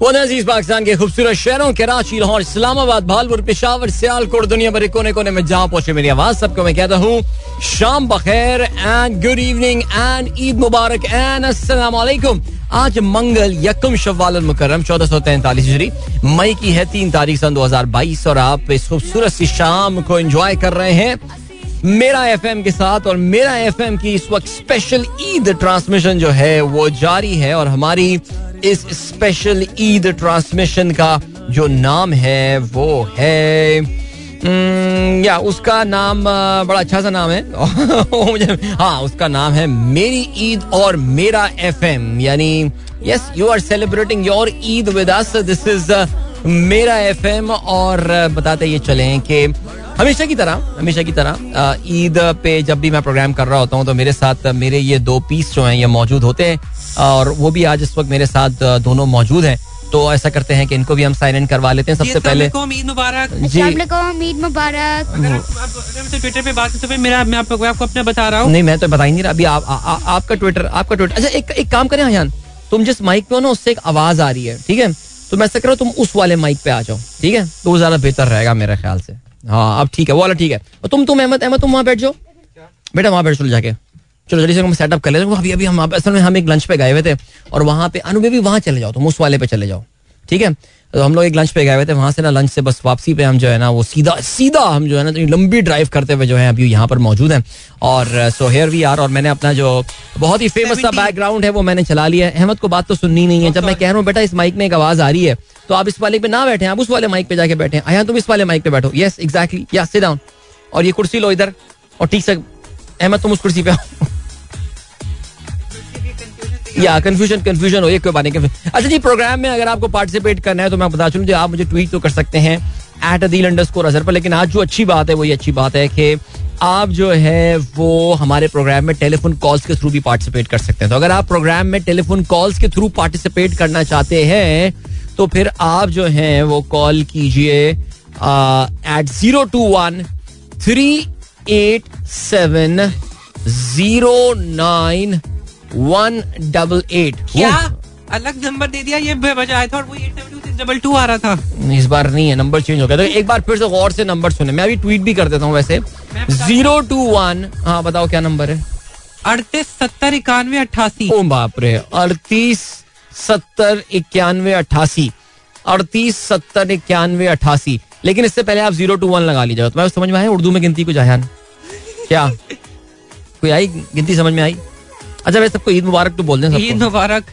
वो अज़ीज़ पाकिस्तान के खूबसूरत शहरों, कराची, लाहौर, इस्लामाबाद, भालपुर, पेशावर, सियालकोट, दुनिया भर कोने कोने में जहाँ पहुँचे मेरी आवाज़, सबको मैं कहता हूँ, शाम बखैर and good evening and Eid Mubarak and अस्सलाम आज मंगल यकम शवाल मुकरम चौदह सौ तैंतालीस हिजरी। मई की है तीन तारीख, सन दो हज़ार बाईस और आप इस खूबसूरत सी शाम को एंजॉय कर रहे हैं। मेरा एफ़ के साथ और मेरा एफ़ की इस वक्त स्पेशल ईद ट्रांसमिशन जो है, वो जारी है और हमारी इस स्पेशल ईद ट्रांसमिशन का जो नाम है वो है हम्म, या उसका नाम बड़ा अच्छा सा नाम है। हाँ उसका नाम है मेरी ईद और मेरा एफएम यानी yes you are celebrating your Eid with us this is मेरा एफएम और बताते ये चले कि हमेशा की तरह हमेशा की तरह ईद पे जब भी मैं प्रोग्राम कर रहा होता हूँ तो मेरे साथ मेरे ये दो पीस जो हैं ये मौजूद होते हैं। और वो भी आज इस वक्त मेरे साथ दोनों मौजूद हैं। तो ऐसा करते हैं कि इनको भी हम साइन इन करवा लेते हैं। सबसे पहले ईद मुबारक। जी। ईद मुबारक। ट्विटर पे बात तो मेरा मैं आपको आपको अपना बता रहा हूँ। नहीं मैं तो बता ही नहीं रहा। अभी आप, आ, आ, आपका ट्विटर आपका ट्विटर अच्छा एक एक काम करें अयान तुम जिस माइक पे हो ना उससे एक आवाज़ आ रही है ठीक है? तो मैं ऐसा करो तुम उस वाले माइक पे आ जाओ ठीक है? तो वो ज़्यादा बेहतर रहेगा मेरे ख्याल से। हाँ अब ठीक है वो वाला ठीक है। और तुम तुम अहमद अहमद तुम वहाँ बैठ जाओ। बेटा वहाँ बैठ चलो जाके। चलो जल्दी से हम सेटअप कर लेते हैं। अभी अभी हम असल में हम एक लंच पे गए हुए थे और वहाँ पे अनु भी वहाँ चले जाओ तुम उस वाले पे चले जाओ। ठीक है? तो हम लोग एक लंच पे गए हुए थे वहाँ से ना लंच से बस वापसी पे हम जो है ना वो सीधा सीधा हम जो है ना लंबी ड्राइव करते हुए जो है अभी यहाँ पर मौजूद हैं। और सो हेयर वी आर और मैंने अपना जो बहुत ही फ़ेमस सा बैकग्राउंड है वो मैंने चला लिया है। अहमद को बात तो सुननी नहीं है। जब मैं कह रहा हूँ बेटा इस माइक में एक आवाज़ आ रही है तो आप इस वाले पे ना बैठे आप उस वाले माइक पे जाके बैठे आया तुम इस वाले माइक पे बैठो। यस एग्जैक्टली या सिट डाउन और ये कुर्सी लो इधर। और ठीक से अहमद तुम उस कुर्सी पे आओ। या कंफ्यूजन कंफ्यूजन हो एक कोई बात अच्छा जी प्रोग्राम में अगर आपको पार्टिसिपेट करना है तो मैं बता चलूँ आप मुझे ट्वीट तो कर सकते हैं at Adeel underscore Azhar पर, लेकिन आज जो अच्छी बात है वो ये अच्छी बात है कि आप जो है, वो हमारे प्रोग्राम में टेलीफोन कॉल्स के थ्रू भी पार्टिसिपेट कर सकते हैं। तो अगर आप प्रोग्राम में टेलीफोन कॉल्स के थ्रू पार्टिसिपेट करना चाहते हैं तो फिर आप जो है, वो कॉल कीजिए at zero two one three eight seven zero nine one double eight क्या? अलग नंबर दे दिया ये बजाय था और वो डबल टू आ रहा था। इस बार नहीं है नंबर चेंज हो गया। तो एक बार फिर से गौर से नंबर सुने। मैं अभी ट्वीट भी कर देता हूँ वैसे। ज़ीरो टू वन हाँ बताओ क्या नंबर है? अड़तीस सत्तर इक्यानवे अट्ठासी। ओ बाप रे अड़तीस सत्तर इक्यानवे अट्ठासी। अड़तीस सत्तर इक्यानवे अट्ठासी। लेकिन इससे पहले आप ज़ीरो टू वन लगा लीजिएगा तो मैं समझ में आया उर्दू में गिनती कुछ आया क्या? कोई आई? गिनती समझ में आई? अच्छा वैसे सबको ईद मुबारक तो बोल दें ईद मुबारक।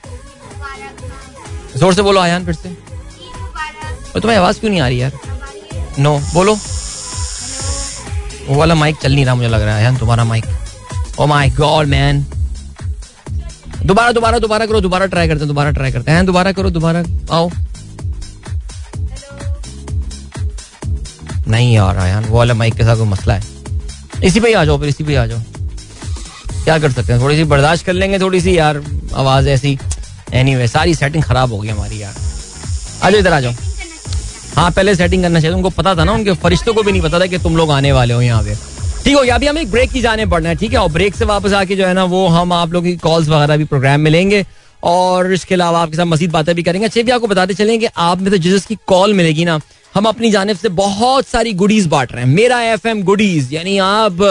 ज़ोर से बोलो आयान फिर से। तो तुम्हें आवाज़ क्यों नहीं आ रही यार? नो बोलो। वो वाला माइक चल नहीं रहा मुझे लग रहा है आयान तुम्हारा mic oh my God man दोबारा दोबारा दोबारा करो दोबारा ट्राई करते हैं दोबारा ट्राई करते हैं। दोबारा करो दोबारा आओ। नहीं यार आयान वो वाला माइक के साथ कोई मसला है। इसी पे ही आ जाओ फिर इसी पे ही आ जाओ। क्या कर सकते हैं? थोड़ी सी बर्दाश्त कर लेंगे थोड़ी सी यार आवाज़ ऐसी। एनी anyway, सारी सेटिंग खराब हो गई हमारी यार। आ जाओ इधर आ जाओ। हाँ पहले सेटिंग करना चाहिए। उनको पता था ना उनके फरिश्तों को भी नहीं पता था कि तुम लोग आने वाले हो यहाँ पे। ठीक हो गया अभी हमें एक ब्रेक की जाने पड़ना है ठीक है? और ब्रेक से वापस आके जो है ना वो हम आप लोग की कॉल्स वगैरह भी प्रोग्राम में लेंगे। और इसके अलावा आपके साथ मजीद बातें भी करेंगे। अच्छे भी आपको बताते चलेंगे कि आप में तो जिसकी कॉल मिलेगी ना हम अपनी जानब से बहुत सारी गुडीज बांट रहे हैं। मेरा एफ़ गुडीज यानी आप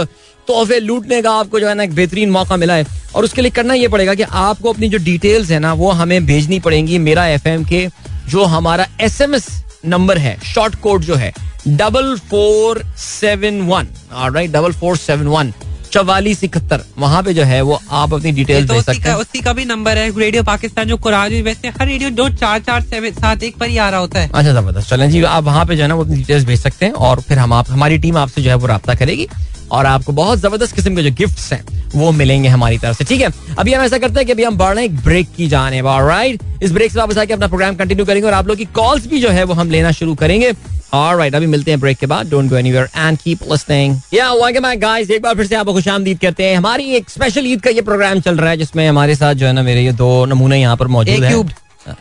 तोहफे लूटने का आपको जो है ना एक बेहतरीन मौका मिला है। और उसके लिए करना ये पड़ेगा कि आपको अपनी जो डिटेल्स है ना वो हमें भेजनी पड़ेंगी मेरा एफएम के जो हमारा एस एम एस नंबर है शॉर्ट कोड जो है double four seven one right double four seven one चवालीस इकहत्तर वहाँ पे जो है वो आप अपनी डिटेल तो सकते हैं। उसी का भी नंबर है रेडियो पाकिस्तान जो कुरान वैसे हर रेडियो दो चार चार सेवन सात एक पर ही आ रहा होता है। अच्छा ज़बरदस्त। चलें जी आप वहाँ पे जो है ना वो अपनी डिटेल्स भेज सकते हैं और फिर हम आप हमारी टीम आपसे जो है वो रब्ता करेगी। और आपको बहुत ज़बरदस्त किस्म के जो गिफ्ट हैं वो मिलेंगे हमारी तरफ़ से ठीक है? अभी हम ऐसा करते हैं कि अभी हम बढ़ रहे हैं एक ब्रेक की जाने राइट इस ब्रेक से वापस आके अपना प्रोग्राम कंटिन्यू करेंगे और आप लोग की कॉल्स भी जो है वो हम लेना शुरू करेंगे। Alright, अभी मिलते हैं ब्रेक के बाद। Don't go anywhere and keep listening या वेलकम बैक गाइस एक बार फिर से आपको खुशामदीद करते हैं। हमारी एक स्पेशल ईद का ये प्रोग्राम चल रहा है जिसमें हमारे साथ जो है ना मेरे ये दो नमूने यहाँ पर मौजूद हैं।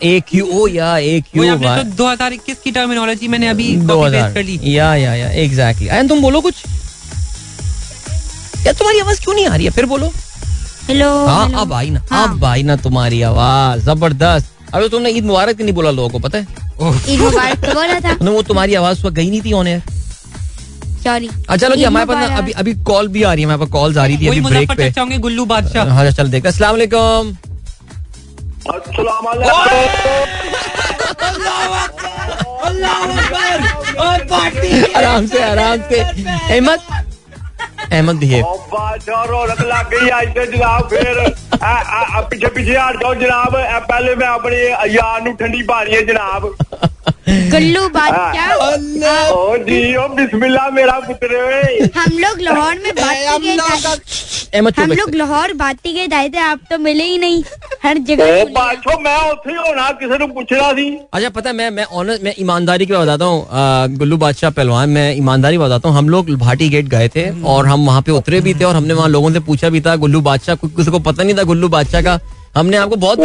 एक क्यू या एक क्यू तो दो हज़ार इक्कीस की टर्मिनोलॉजी मैंने अभी दो हज़ार। या या या एग्जैक्टली एंड तुम बोलो कुछ। यार तुम्हारी आवाज़ क्यों नहीं आ रही है? फिर बोलो। हेलो हाँ अब आई ना हाँ. अब आई ना तुम्हारी आवाज़ ज़बरदस्त। अरे तुमने ईद मुबारक नहीं बोला लोगों को पता है? ईद मुबारक तो बोला था। वो तुम्हारी आवाज़ वक्त गई नहीं थी ऑन एयर सॉरी अच्छा चलो जी हमारे पास ना अभी अभी कॉल भी आ रही है हमारे पास कॉल्स आ रही थी अभी ब्रेक पे। होंगे गुल्लू बादशाह। हाँ चल देखते अस्सलाम वालेकुम आराम से आराम से। अहमद अहमद भी है जनाब, फिर। पीछे पीछे हट जाओ जनाब पहले मैं अपने यार ठंडी पानी है जनाब। गुल्लू बादशाह हाँ। बिस्मिल्लाह मेरा पुत्र हम लोग लाहौर में बात हम लोग लाहौर बाती गए दाए थे आप तो मिले ही नहीं। हर जगह मैं होना किसी ने पूछना थी अच्छा पता है मैं मैं ऑनर मैं ईमानदारी की बताता हूँ। गुल्लू बादशाह पहलवान मैं ईमानदारी बताता हूँ। हम लोग भाटी गेट गए थे और हम वहाँ पे उतरे भी थे और हमने वहाँ लोगों से पूछा भी था गुल्लू बादशाह किसी को पता नहीं था गुल्लू बादशाह का। हमने आपको बहुत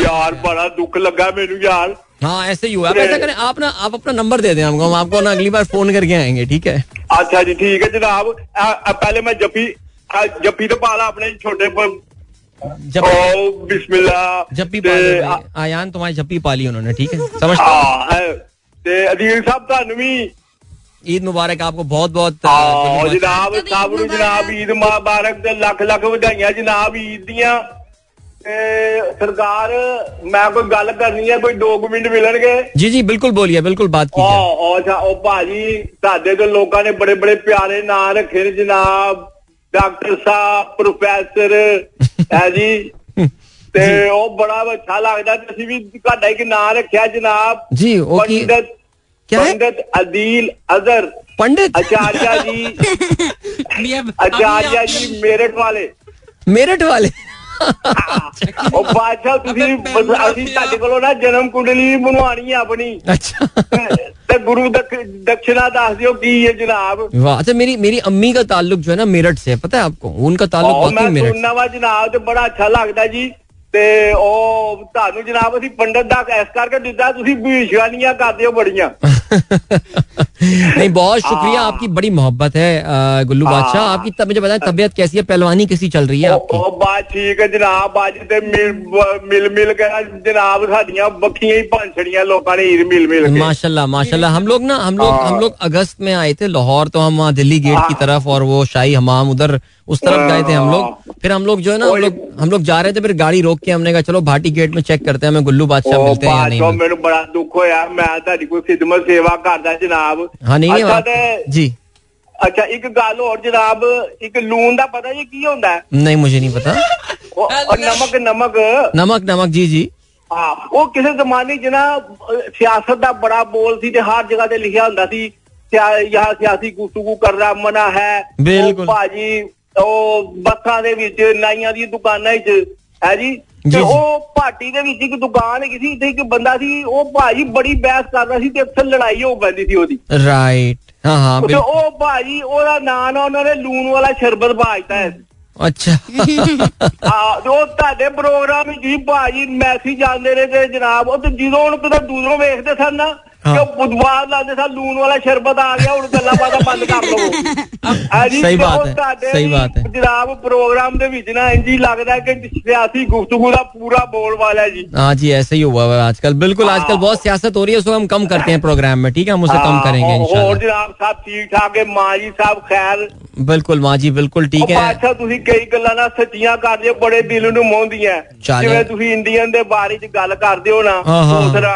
यार बड़ा दुख लगा मेनू यार। ढूंढा। ਯਾਰ ਬੜਾ ਦੁੱਖ ਲੱਗਾ ਮੈਨੂੰ ਯਾਰ हाँ ऐसे ही हुआ आप ऐसा करें आप ना आप अपना नंबर दे दें हमको हम आपको ना अगली बार फोन करके आएंगे ठीक है ਅੱਛਾ ਜੀ ਠੀਕ ਹੈ ਜਨਾਬ ਆ, ਆ, ਪਹਿਲੇ ਮੈਂ ਜੱਫੀ ਆ, ਜੱਫੀ ਤੇ ਪਾ ਲਾ ਆਪਣੇ ਛੋਟੇ ਪ- जब ओ बिस्मिल्लाह जब भी ਤੇ पाली ਆ- आयान तुम्हारी जब भी पाली उन्होंने ठीक है समझ ਹਾਂ ਹੈ। ਤੇ ਅਦੀਲ ਸਾਹਿਬ ਤੁਹਾਨੂੰ ਵੀ ईद मुबारक आपको बहुत बहुत ਆਓ ਜਨਾਬ ਸਭ ਨੂੰ ਜਨਾਬ ਈਦ ਮੁਬਾਰਕ ਤੇ ਲੱਖ ਲੱਖ ਵਧਾਈਆਂ ਜਨਾਬ ਈਦ ਦੀਆਂ ਤੇ ਸਰਕਾਰ ਮੈਂ ਕੋਈ ਗੱਲ ਕਰਨੀ ਹੈ ਕੋਈ 2 ਮਿੰਟ ਮਿਲਣਗੇ जी जी बिल्कुल बोलिए बिल्कुल बात ਉਹ कीजिए ਉਹ ਅੱਛਾ ਉਹ ਭਾਜੀ ਸਾਡੇ ਤੋਂ ਲੋਕਾਂ ਨੇ ਬੜੇ ਬੜੇ ਪਿਆਰੇ ਨਾਂ ਰੱਖੇ ਨੇ ਜਨਾਬ ਡਾਕਟਰ ਸਾਹਿਬ ਪ੍ਰੋਫੈਸਰ ਹੈ ਜੀ ਤੇ ਉਹ ਬੜਾ ਅੱਛਾ ਲੱਗਦਾ ਤੇ ਅਸੀਂ ਵੀ ਤੁਹਾਡਾ ਇੱਕ ਨਾਂ ਰੱਖਿਆ ਜਨਾਬ जी वो की ਪੰਡਤ क्या है? पंडित अदील अजहर पंडित आचार्य जी ये- आचार्य अभी जी मेरठ वाले मेरठ वाले ਉਹ ਬਾਦਸ਼ਾਹ ਤੁਸੀਂ ਬਸ ਅਸੀਂ ਤੁਹਾਡੇ ਕੋਲੋਂ ਨਾ ਜਨਮ ਕੁੰਡਲੀ ਵੀ ਬਣਵਾਣੀ ਹੈ ਆਪਣੀ अच्छा ਤੇ- ਤੇ ਗੁਰੂ ਦਕ- ਦਕਸ਼ਿਨਾ ਦੱਸ ਦਿਓ ਕੀ ਹੈ ਜਨਾਬ वाह अच्छा मेरी मेरी अम्मी का ताल्लुक जो है ना मेरठ से है पता है आपको उनका ताल्लुक ਉਹ ਮੈਂ वाकई मेरठ ਸੁਣਨਾ ਵਾ ਜਨਾਬ ਤੇ ਬੜਾ ਅੱਛਾ ਲੱਗਦਾ ਜੀ ਤੇ ਉਹ ਤੁਹਾਨੂੰ ਜਨਾਬ ਅਸੀਂ ਪੰਡਤ ਦਾ ਇਸ ਕਰਕੇ ਦਿੱਤਾ ਤੁਸੀਂ ਭਵਿਸ਼ਵਾਣੀਆਂ ਕਰਦੇ ਹੋ ਬੜੀਆਂ नहीं बहुत शुक्रिया हाँ। आपकी बड़ी मोहब्बत है गुल्लू हाँ। बादशाह। आपकी तब मुझे बताएँ तबीयत कैसी है पहलवानी कैसी चल रही है आपकी? ओ, बात ठीक है जनाब। आज ते मिल मिल के जनाब साडिया बखियाँ ही पाँच छड़ियाँ लोकां ने ईद मिल मिल माशाल्लाह माशाल्लाह। हम लोग ना हम लोग हाँ। हम लोग अगस्त में आए थे लाहौर तो हम वहाँ दिल्ली गेट की तरफ़ और वो शाही हमाम उधर उस तरफ़ गए थे हम लोग। फिर हम लोग जो है ना हम लोग हम लोग जा रहे थे फिर गाड़ी रोक के हमने कहा चलो भाटी गेट में चेक करते हैं हमें गुल्लू बादशाह मिलते हैं या नहीं मैं बड़ा दुख हो यार मैं कोई खिदमत से ਸੇਵਾ ਕਰਦਾ ਜਨਾਬ हाँ नहीं नहीं ਅੱਛਾ आप- ਤੇ जी ਅੱਛਾ ਇੱਕ ਗੱਲ ਹੋਰ ਜਨਾਬ ਇੱਕ ਲੂਣ ਦਾ ਪਤਾ ਜੀ ਕੀ ਹੁੰਦਾ ਹੈ? नहीं मुझे नहीं पता ਉਹ ਉਹ ਨਮਕ ਨਮਕ नमक नमक जी जी ਹਾਂ ਉਹ ਕਿਸੇ ਜ਼ਮਾਨੇ 'ਚ ਨਾ ਅਹ, ਸਿਆਸਤ ਦਾ ਬੜਾ ਬੋਲ ਸੀ ਤੇ ਹਰ ਜਗ੍ਹਾ ਤੇ ਲਿਖਿਆ ਹੁੰਦਾ ਸੀ ਸਿਆ- ਯਹਾਂ ਸਿਆਸੀ ਗੁਫ਼ਤਗੂ ਕਰਨਾ ਮਨਾ ਹੈ ਬਿਲਕੁਲ। ਉਹ ਭਾਜੀ ਉਹ ਬੱਸਾਂ ਤੇ ਉਹ ਪਾਟੀ ਦੇ ਵਿੱਚ ਇੱਕ ਦੁਕਾਨ ਹੈਗੀ ਸੀ ਤੇ ਇੱਕ ਬੰਦਾ ਸੀ ਉਹ ਭਾਜੀ ਬੜੀ ਬਹਿਸ ਕਰਦਾ ਸੀ ਤੇ ਅਕਸਰ ਲੜਾਈ ਹੋ ਜਾਂਦੀ ਸੀ ਉਹਦੀ ਰਾਈਟ ਹਾਂ ਹਾਂ ਤੇ ਉਹ ਭਾਜੀ ਉਹਦਾ ਨਾਂ ਨਾ ਉਹਨਾਂ ਨੇ ਲੂਣ ਵਾਲਾ ਸ਼ਰਬਤ ਭਾਜਤਾ ਹੈ ਅੱਛਾ ਹਾਂ ਉਹ ਤੁਹਾਡੇ ਪ੍ਰੋਗਰਾਮ ਵਿੱਚ ਹੀ ਭਾਜੀ ਮੈਸੇਜ ਆਉਂਦੇ ਨੇ ਤੇ ਜਨਾਬ ਉਹ ਤੇ ਜਦੋਂ ਉਹਨੂੰ ਕਿਤੇ ਦੂਰੋਂ ਵੇਖਦੇ ਸਨ ਨਾ ਕਿ ਉਹ ਬੁੱਧਵਾਰ ਲਾਉਂਦੇ ਸਨ ਲੂਣ ਵਾਲਾ ਸ਼ਰਬਤ ਆ ਗਿਆ ਹੁਣ ਗੱਲਾਂ ਬਾਤਾਂ ਬੰਦ ਕਰ ਲਵੋ ਆ ਜੀ, ਸਹੀ ਤੇ ਬਾਤ ਉਹ ਹੈ, ਤੁਹਾਡੇ ਸਹੀ ਬਾਤ ਹੈ। ਜਨਾਬ ਪ੍ਰੋਗਰਾਮ ਦੇ ਵਿੱਚ ਨਾ ਇੰਜ ਹੀ ਲੱਗਦਾ ਕਿ ਸਿਆਸੀ ਗੁਫ਼ਤਗੂ ਦਾ ਪੂਰਾ ਬੋਲ ਵਾਲਾ है जी हाँ जी ऐसे ही हुआ हुआ है आजकल बिल्कुल हाँ। आजकल बहुत सियासत हो रही है उसको हम कम करते हैं प्रोग्राम में ठीक है हम उसे कम हाँ, करेंगे और- और इंशाल्लाह जनाब साहब ठीक ठाक है माँ जी साहब खैर बिल्कुल माँ जी बिल्कुल ठीक ਉਹ है ਬਾਦਸ਼ਾਹ ਤੁਸੀਂ ਕਈ ਗੱਲਾਂ ਨਾ ਸੱਚੀਆਂ ਕਰਦੇ ਹੋ ਬੜੇ ਦਿਲ ਨੂੰ ਮੋਹਦੀਆਂ ਚੱਲ। ਜਿਵੇਂ ਤੁਸੀਂ ਇੰਡੀਅਨ ਦੇ ਬਾਰੇ ਚ ਗੱਲ ਕਰਦੇ ਹੋ ਨਾ ਹਾਂ, ਹਾਂ। ਦੂਸਰਾ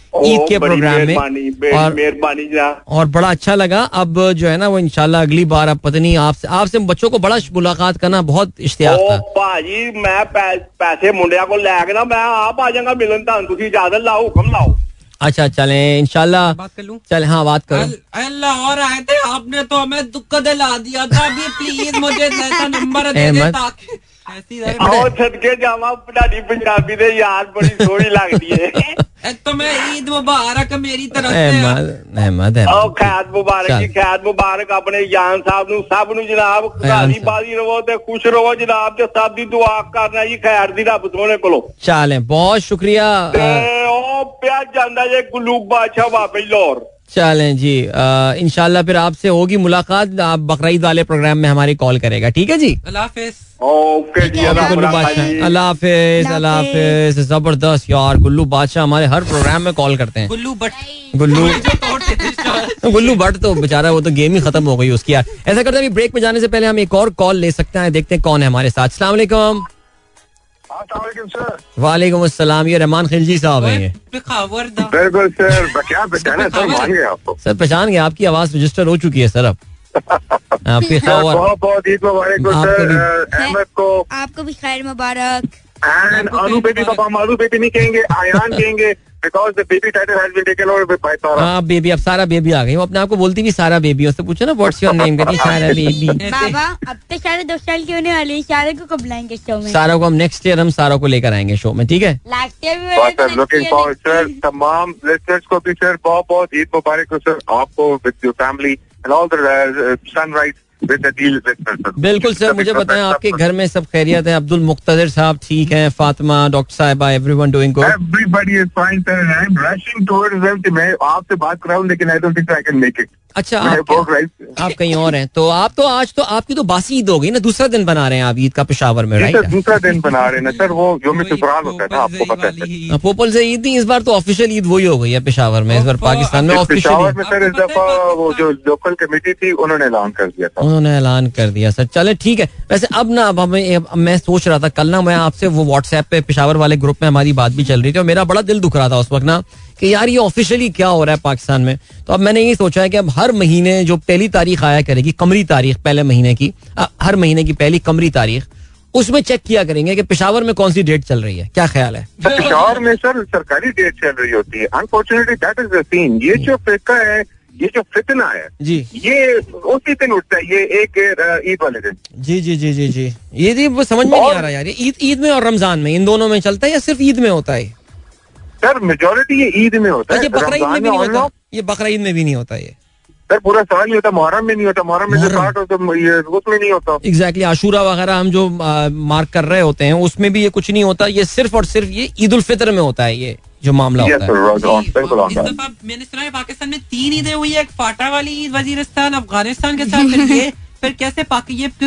ईद के प्रोग्राम में। और मेहरबानी और बड़ा अच्छा लगा। अब जो है ना वो इनशाला अगली बार अब नहीं आपसे आपसे बच्चों को बड़ा मुलाकात करना बहुत इश्तिया था। भाजी मैं पैसे मुंडिया को लैके ना मैं आप आ जाऊँगा मिलन तुम इजाज़त लाओ हुक्म लाओ। अच्छा चले इनशाला चले हाँ बात करो। अल्लाह और आए थे आपने तो हमें दुख दिला दिया था। अभी प्लीज़ मुझे नंबर दे दे ताकि ਆਓ ਸਦਕੇ ਜਾਵਾਂ ਤੁਹਾਡੀ ਪੰਜਾਬੀ ਦੇ ਯਾਰ ਬੜੀ ਸੋਹਣੀ ਲੱਗਦੀ ਏ ए, तो मैं ईद मुबारक मेरी तरफ से अहमद अहमद ਆਓ अहमद ਖੈਰ ਮੁਬਾਰਕ ਜੀ ਚੱਲ। ਖੈਰ ਮੁਬਾਰਕ ਆਪਣੇ ਜਾਨ ਸਾਹਿਬ ਨੂੰ ਸਭ ਨੂੰ ਜਨਾਬ ਖੁਸ਼ਹਾਲੀ ਸਾਹਿਬ। ਬਾਜ਼ੀ ਰਵੋ ਤੇ ਖੁਸ਼ ਰਹੋ ਜਨਾਬ ਤੇ ਸਭ ਦੀ ਦੁਆ ਕਰਨਾ ਜੀ ਖੈਰ ਦੀ ਰੱਬ ਸੋਹਣੇ ਕੋਲੋਂ चलें बहुत शुक्रिया ਤੇ अ, ਉਹ ਪਿਆ ਜਾਂਦਾ ਜੇ ਗੁੱਲੂ ਬਾਦਸ਼ਾਹ ਵਾਪਸ ਲਾਹੌਰ चलें जी। इनशाला फिर आपसे होगी मुलाकात। आप बकरीद वाले प्रोग्राम में हमारी कॉल करेगा। ठीक है जी? अल्लाह हाफिज। अल्लाह हाफिज। अल्लाह हाफिज ज़बरदस्त यार गुल्लू बादशाह हमारे हर प्रोग्राम में कॉल करते हैं। Gullu but Gullu Gullu but तो बेचारा वो तो गेम ही खत्म हो गई उसकी यार। ऐसा करते हैं ब्रेक में जाने से पहले हम एक और कॉल ले सकते हैं। देखते हैं कौन है हमारे साथ। सलामकुम वालेकुम असलम ये रहमान खिलजी साहब हैं बिल्कुल सर क्या बताना सर मान गए आपको। सर पहचान गए आपकी आवाज़ रजिस्टर हो चुकी है सर अब। आपकी खबर बहुत बहुत ईद मुबारक आपको भी खैर मुबारक। भी बेबी। पापा हम आलू बेबी नहीं कहेंगे आयान कहेंगे because the baby title has been taken over by Sara हाँ बेबी अब सारा बेबी आ गई। वो अपने आप को बोलती भी सारा बेबी उससे पूछो ना व्हाट्स योर नेम कहती सारा बेबी बाबा अब तो साढ़े दो साल की होने वाली है सारे को कब लाएँगे शो में? सारा को हम नेक्स्ट ईयर हम सारा को लेकर आएँगे शो में ठीक है? लास्ट ईयर भी सर लुकिंग फॉरवर्ड सर तमाम लिसनर्स को भी सर बहुत बहुत ईद मुबारक हो सर आपको with your family and all the sunrise बिल्कुल सर मुझे बताएँ आपके घर में सब खैरियत है? अब्दुल मुख्तर साहब ठीक हैं? फातिमा डॉक्टर साहिबा everyone doing good everybody is fine sir I am rushing towards कि मैं आपसे बात कर रहा हूँ लेकिन I don't think I can make it अच्छा आप क्या- आप कहीं और हैं? तो आप तो आज तो आपकी तो बासी ईद हो गई ना दूसरा दिन बना रहे हैं आप ईद का पेशावर में राइट दूसरा दिन बना रहे हैं ना सर वो जो ससुराल होता है ना आपको पता है ही। पोपल से ईद नहीं इस बार तो ऑफिशियल ईद वही हो गई है पेशावर में इस बार पाकिस्तान में ऑफिशियल में सर इस दफ़ा वो जो लोकल कमेटी थी उन्होंने ऐलान कर दिया था। उन्होंने ऐलान कर दिया, सर। चले, ठीक है। वैसे अब ना, अब हमें मैं सोच रहा था, कल ना मैं आपसे वो व्हाट्सएप पे, पेशावर वाले ग्रुप में हमारी बात भी चल रही थी और मेरा बड़ा दिल दुख रहा था उस वक्त ना कि यार ये ऑफिशियली क्या हो रहा है पाकिस्तान में? तो अब मैंने ये सोचा है कि अब हर महीने जो पहली तारीख आया करेगी, कमरी तारीख, पहले महीने की हर महीने की पहली कमरी तारीख, उसमें चेक किया करेंगे कि पेशावर में कौन सी डेट चल रही है। क्या ख्याल है? पेशावर में, सर, सरकारी डेट चल रही होती है। Unfortunately that is the scene ये जो फिरका है ये जो फितना है जी। ये उसी दिन उठता है ये एक ईद वाले दिन। जी जी जी जी जी। ये जी वो समझ में नहीं आ रहा यार। ईद ईद में और रमज़ान में इन दोनों में चलता है या सिर्फ़ ईद में होता है? सर मेजोरिटी ये ईद में होता है। ये बकरा ईद में भी नहीं होता? ये बकरा ईद में भी नहीं होता ये? सर पूरा साल नहीं होता मुहर्रम में नहीं होता मुहर्रम में जो। स्टार्ट होता है, ये उसमें नहीं होता। एग्जैक्टली आशूरा वगैरह हम जो मार्क कर रहे होते हैं उसमें भी ये कुछ नहीं होता ये सिर्फ़ और सिर्फ़ ये ईद उल फितर में होता है ये। जो मामला Yes, होता है। इस दफ़ा मैंने सुना है पाकिस्तान में तीन ईदें हुई है एक फाटा वाली ईद वजीरिस्तान अफ़गानिस्तान के साथ फिर फिर कैसे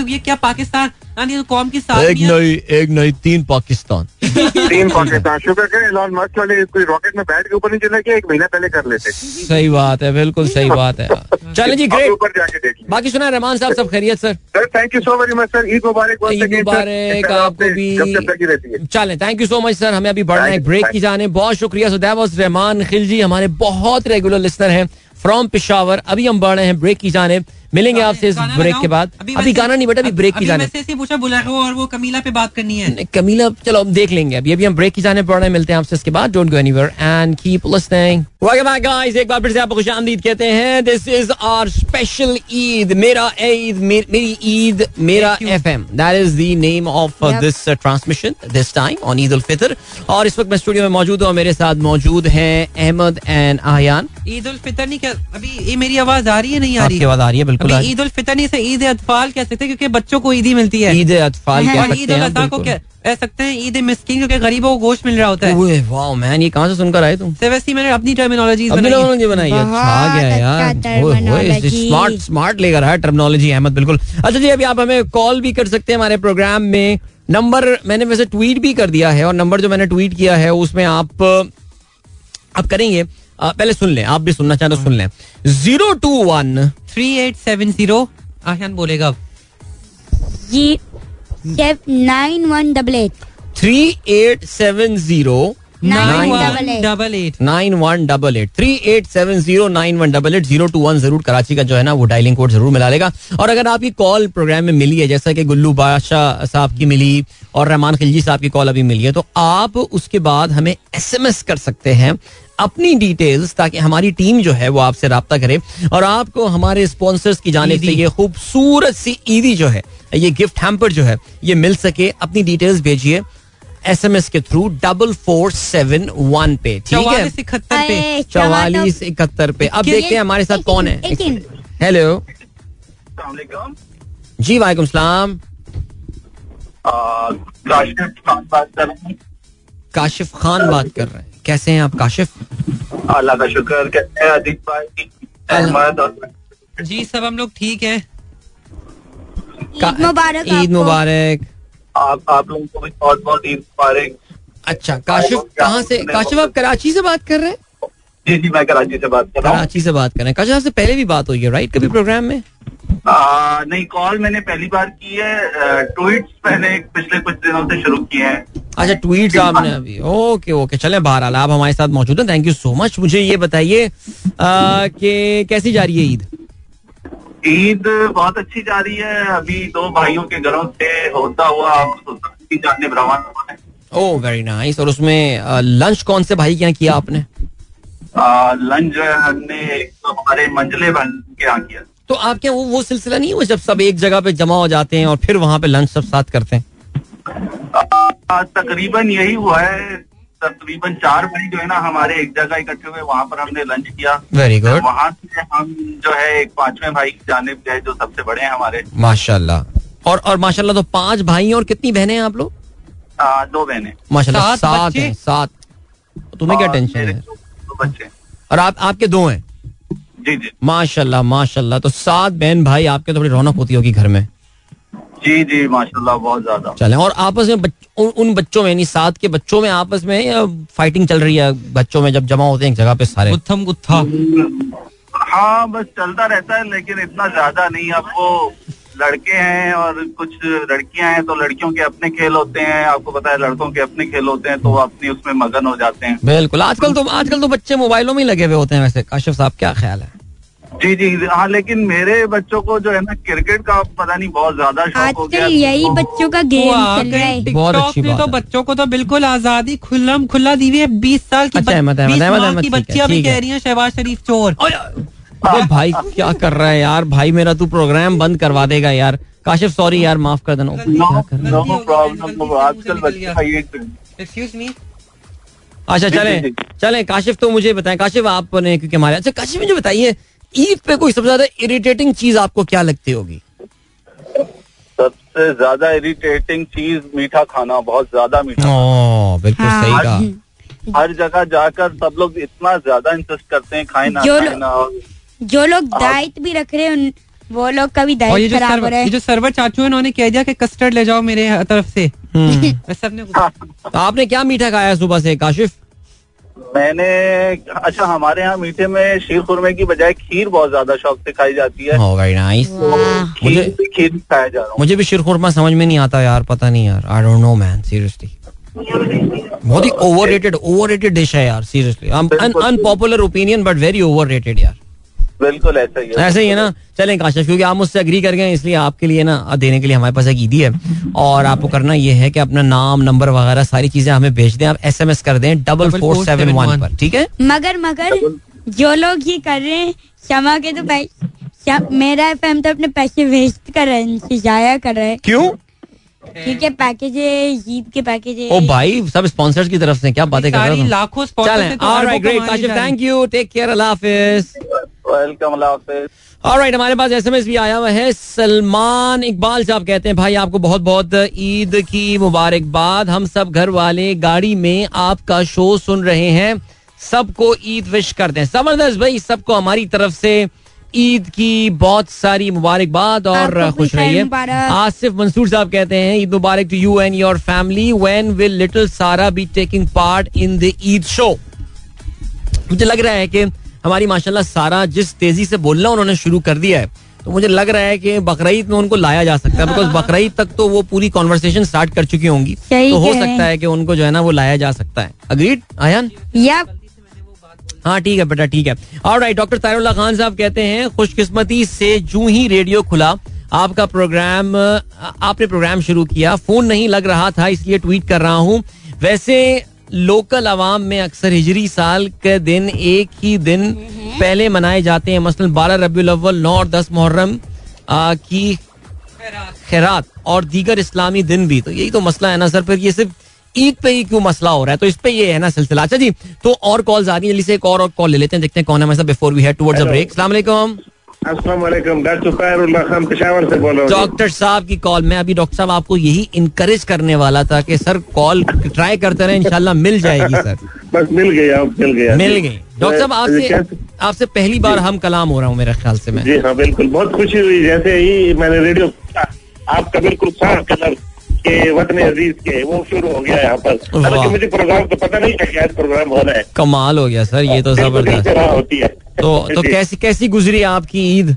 ये क्या पाकिस्तान यानी कौम की साथ एक नई एक नई तीन पाकिस्तान। तीन पाकिस्तान। शुक्र करें एलॉन मस्क वाले कोई रॉकेट में बैठ के ऊपर नहीं चला गया एक महीना पहले कर लेते। सही बात है बिल्कुल सही बात है। चलें जी ग्रेट ऊपर जाके देख लीजिए बाकी सुना रहमान साहब सब खैरियत sir sir thank you so very much sir Eid Mubarak Eid again, मुबारक आपको भी। चलें thank you so much sir हमें अभी बढ़ना है ब्रेक की जाने। बहुत शुक्रिया। So that was Rehman Khilji हमारे बहुत रेगुलर लिसनर हैं फ्रॉम पिशावर अभी हम बढ़ रहे हैं ब्रेक की जाने। मिलेंगे आपसे इस ब्रेक के बाद। अभी वैसे- गाना नहीं बेटा अभी ब्रेक की जाने। ही पूछा बुलाओ और वो कमीला पे बात करनी है। कमीला चलो अब देख लेंगे। अभी अभी हम ब्रेक की जाने पड़ रहे हैं मिलते हैं आपसे इसके बाद। Don't go anywhere and keep listening welcome back guys एक बार फिर से आपको खुशामदीद कहते हैं। This is our special Eid मेरा ईद मेरी ईद मेरा. FM that is the name of this transmission this time on Eid ul Fitr और इस वक्त मैं स्टूडियो में मौजूद हूँ मेरे साथ मौजूद हैं अहमद एंड आयान ईद उल फितर नहीं क्या अभी ये मेरी आवाज़ आ रही है नहीं आ रही? आवाज़ आ रही है बिल्कुल। आ ईद उल फितर नहीं ईद अतफाल कह सकते हैं क्योंकि बच्चों को ईदी मिलती है। है। ईद अतफाल और ईद उल अजहा को कह सकते हैं ईद मिस्किन क्योंकि गरीबों को गोश्त मिल रहा होता है। ओए वाओ मैन ये कहाँ से सुनकर आए तुम? तो वैसे ही मैंने अपनी टर्मिनोलॉजी टर्मिनोलॉजी बनाई है। अच्छा गया यार। अच्छा terminology। स्मार्ट स्मार्ट लेकर आया टर्मिनोलॉजी अहमद बिल्कुल। अच्छा जी अभी आप हमें कॉल भी कर सकते हैं हमारे प्रोग्राम में। नंबर मैंने वैसे ट्वीट भी कर दिया है और नंबर जो मैंने ट्वीट किया है उसमें आप आप करेंगे। पहले सुन लें आप भी सुनना चाहें तो सुन लें। Zero two one. Three eight seven zero. Ayaan बोलेगा अब। जी nine one double eight. Three eight seven zero. Nine one double eight. Double eight. Nine one double eight. Three eight seven zero nine one double eight zero two one ज़रूर कराची का जो है ना वो dialling code ज़रूर मिला लेगा। और अगर आपकी कॉल प्रोग्राम में मिली है जैसा कि गुल्लू बादशाह साहब की मिली और रहमान खिलजी साहब की कॉल अभी मिली है तो आप उसके बाद हमें एसएमएस कर सकते हैं। अपनी डिटेल्स ताकि हमारी टीम जो है वो आपसे रब्ता करे और आपको हमारे स्पॉन्सर्स की जाने से। ये खूबसूरत सी ईदी जो है ये गिफ्ट हैम्पर जो है ये मिल सके। अपनी डिटेल्स भेजिए एस एम एस के through double four seven one पे ठीक है? चौवालीस इकहत्तर पे। चौवालीस इकहत्तर पे। अब देखते हैं हमारे साथ कौन है। हेलो जी वालेकुम सलाम। काशिफ खान बात कर रहे हैं। कैसे हैं आप काशिफ? अल्लाह का शुक्र कहते हैं अजीत भाई? अहमद और जी सब हम लोग ठीक है। ईद मुबारक ईद मुबारक। आप आप लोगों को भी बहुत बहुत ईद मुबारक। अच्छा काशिफ कहाँ से काशिफ आप कराची से बात कर रहे हैं? जी जी मैं कराची से बात कर रहा हूँ। कराची से बात कर रहे हैं। काशिफ आपसे पहले भी बात हुई है राइट कभी प्रोग्राम में? आ, नहीं कॉल मैंने पहली बार की है। ट्वीट मैंने पिछले कुछ दिनों से शुरू किए हैं। अच्छा ट्वीट आपने अभी। ओके ओके चलें बहरहाल आप हमारे साथ मौजूद हैं। थैंक यू सो मच मुझे ये बताइए कि कैसी जा रही है ईद? ईद बहुत अच्छी जा रही है। अभी दो भाइयों के घरों से होता हुआ जानिब रवाना ओह वेरी नाइस और उसमें लंच कौन से भाई के यहाँ किया आपने? लंच हमने तो हमारे मंजले बन के यहाँ किया तो आपके वो वो सिलसिला नहीं हुआ जब सब एक जगह पे जमा हो जाते हैं और फिर वहाँ पे लंच सब साथ करते हैं? तकरीबन यही हुआ है। तकरीबन चार भाई जो है ना हमारे एक जगह इकट्ठे हुए वहाँ पर हमने लंच किया। वेरी गुड वहाँ से हम जो है एक पाँचवें भाई की जानिब गए जो सबसे बड़े हैं हमारे। माशाल्लाह। और और माशाल्लाह तो पाँच भाई हैं और कितनी बहनें हैं आप लोग? दो बहनें। माशाल्लाह सात सात हैं सात। तुम्हें क्या टेंशन है? बच्चे। और आप आपके दो हैं? जी जी। माशाल्लाह माशाल्लाह। तो सात बहन भाई आपके तो बड़ी रौनक होती होगी घर में। जी जी माशाल्लाह बहुत ज़्यादा। चले और आपस में बच, उन, उन बच्चों में यानी सात के बच्चों में आपस में या फाइटिंग चल रही है बच्चों में जब जमा होते हैं एक जगह पे सारे? गुत्थम गुत्था। हाँ बस चलता रहता है लेकिन इतना ज़्यादा नहीं अब वो लड़के हैं और कुछ लड़कियाँ हैं तो लड़कियों के अपने खेल होते हैं। आपको पता है लड़कों के अपने खेल होते हैं तो वो अपनी उसमें मगन हो जाते हैं। बिल्कुल। आजकल तो आजकल तो बच्चे मोबाइलों में लगे हुए होते हैं वैसे। काशिफ साहब क्या ख्याल है? जी जी। हाँ लेकिन मेरे बच्चों को जो है ना क्रिकेट का पता नहीं बहुत ज़्यादा शौक हो गया। आजकल यही बच्चों का गेम चल रहा है। बहुत अच्छी बात तो बच्चों को तो बिल्कुल आज़ादी खुल्लम खुल्ला दी हुई है बीस साल की अच्छा, बच- अहमद, अहमद, 20 अहमद, माह अहमद, की ठीक बच्चियाँ भी कह रही है शहबाज शरीफ चोर। अबे भाई क्या कर रहा है यार? भाई मेरा तू प्रोग्राम बंद करवा देगा यार। काशिफ सॉरी यार माफ़ कर देना। नो क्या कर रहा है? नो प्रॉब्लम आजकल बच्चे का ये एक्सक्यूज मी अच्छा चलें। चलें काशिफ तो मुझे बताएँ। काशिफ आपने क्योंकि हमारे अच्छा काशिफ मुझे बताइए ईद पे कोई सबसे ज़्यादा इरिटेटिंग चीज़ आपको क्या लगती होगी? सबसे ज़्यादा इरिटेटिंग चीज़ मीठा खाना बहुत ज़्यादा मीठा बिल्कुल हाँ। सही कहा। हर जगह जाकर सब लोग इतना ज़्यादा इंसिस्ट करते हैं खाए ना खाए ना। और जो लोग डाइट भी रख रहे हैं उन- वो लोग कभी भी और ये जो खराब हो सर्वर रहा है। जो सर्वर चाचू है उन्होंने कह दिया कि कस्टर्ड ले जाओ मेरे तरफ़ से। हम्म। सबने तो आपने क्या मीठा खाया सुबह से काशिफ? मैंने अच्छा हमारे यहाँ मीठे में शीर खुरमे की बजाय खीर बहुत ज़्यादा शौक से खाई जाती है। हो वेरी नाइस वाह। खीर मुझे- खीर भी खाया जा रहा हूँ। मुझे भी शिरखुरमा समझ में नहीं आता यार पता नहीं यार। I don't know man seriously बहुत ही ओवररेटेड ओवररेटेड डिश है यार seriously unpopular opinion but very overrated यार। बिल्कुल ऐसा ही है। ऐसे ही है ना? चलें काशिफ क्योंकि आप मुझसे अग्री कर गए इसलिए आपके लिए ना देने के लिए हमारे पास एक ईदी है। और आपको करना ये है कि अपना नाम नंबर वगैरह सारी चीज़ें हमें भेज दें। आप एसएमएस कर दें डबल फोर सेवन वन पर ठीक है? मगर मगर जो लोग ये कर रहे हैं क्षमा के तो भाई मेरा एफएम तो अपने पैसे वेस्ट कर रहे हैं जाया कर रहे हैं। क्यों? ठीक है पैकेज है ईद के पैकेज है ओ भाई सब स्पॉन्सर्स की तरफ़ से क्या बातें कर रहे हो लाखों। Thank you take care Allah Hafiz welcome अल्लाह हाफिज ऑलराइट हमारे पास एसएमएस भी आया हुआ है सलमान इकबाल साहब कहते हैं भाई आपको बहुत बहुत ईद की मुबारकबाद। हम सब घर वाले गाड़ी में आपका शो सुन रहे हैं। सबको ईद विश करते हैं। ज़बरदस्त भाई सबको हमारी तरफ़ से ईद की बहुत सारी मुबारकबाद और खुश रहिए। आसिफ मंसूर साहब कहते हैं ईद मुबारक to you and your family when will little Sara be taking part in the Eid show मुझे लग रहा है कि हमारी माशाल्लाह सारा जिस तेज़ी से बोलना उन्होंने शुरू कर दिया है तो मुझे लग रहा है कि बकरीद में उनको लाया जा सकता है बिकॉज़ बकरीद तक तो वो पूरी कॉन्वर्सेशन स्टार्ट कर चुकी होंगी। तो हो हैं। सकता है। कि उनको जो है ना वो लाया जा सकता है। अग्रीड आयान हाँ ठीक है बेटा ठीक है। और राइट डॉक्टर तारुल्ला खान साहब कहते हैं खुशकिस्मती से जू ही रेडियो खुला आपका प्रोग्राम आपने प्रोग्राम शुरू किया। फ़ोन नहीं लग रहा था इसलिए ट्वीट कर रहा हूँ। वैसे लोकल आवाम में अक्सर हिजरी साल के दिन एक ही दिन पहले मनाए जाते हैं। मसलन बारह रबी अव्वल नौ और दस मुहर्रम की खैरात और दीगर इस्लामी दिन भी। तो यही तो मसला है ना सर फिर ये सिर्फ़ ईद पे ही क्यों मसला हो रहा है? तो इस पे ये है ना सिलसिला। अच्छा जी तो और कॉल्स आ गई जल्दी से एक और कॉल ले लेते हैं देखते हैं कौन है साथ before we head towards the break अस्सलाम वालेकुम डॉक्टर रहा हूँ। साहब की कॉल मैं अभी डॉक्टर साहब आपको यही इनकरेज करने वाला था कि सर कॉल ट्राई करते रहे इंशाल्लाह मिल जाएगी सर बस मिल गया मिल गया। मिल गई। डॉक्टर साहब आपसे आपसे पहली बार हम कलाम हो रहा हूँ मेरे ख्याल से मैं। जी हाँ बिल्कुल। बहुत खुशी हुई। जैसे ही मैंने रेडियो आपका बिल्कुल साफ़ कलर के वतन अज़ीज़ के वो शुरू हो गया यहाँ पर। हालाँकि मुझे प्रोग्राम तो पता नहीं था कि आज प्रोग्राम हो रहा है। कमाल हो गया सर ये तो ज़बरदस्त। होती है। तो तो कैसी कैसी गुजरी आपकी ईद?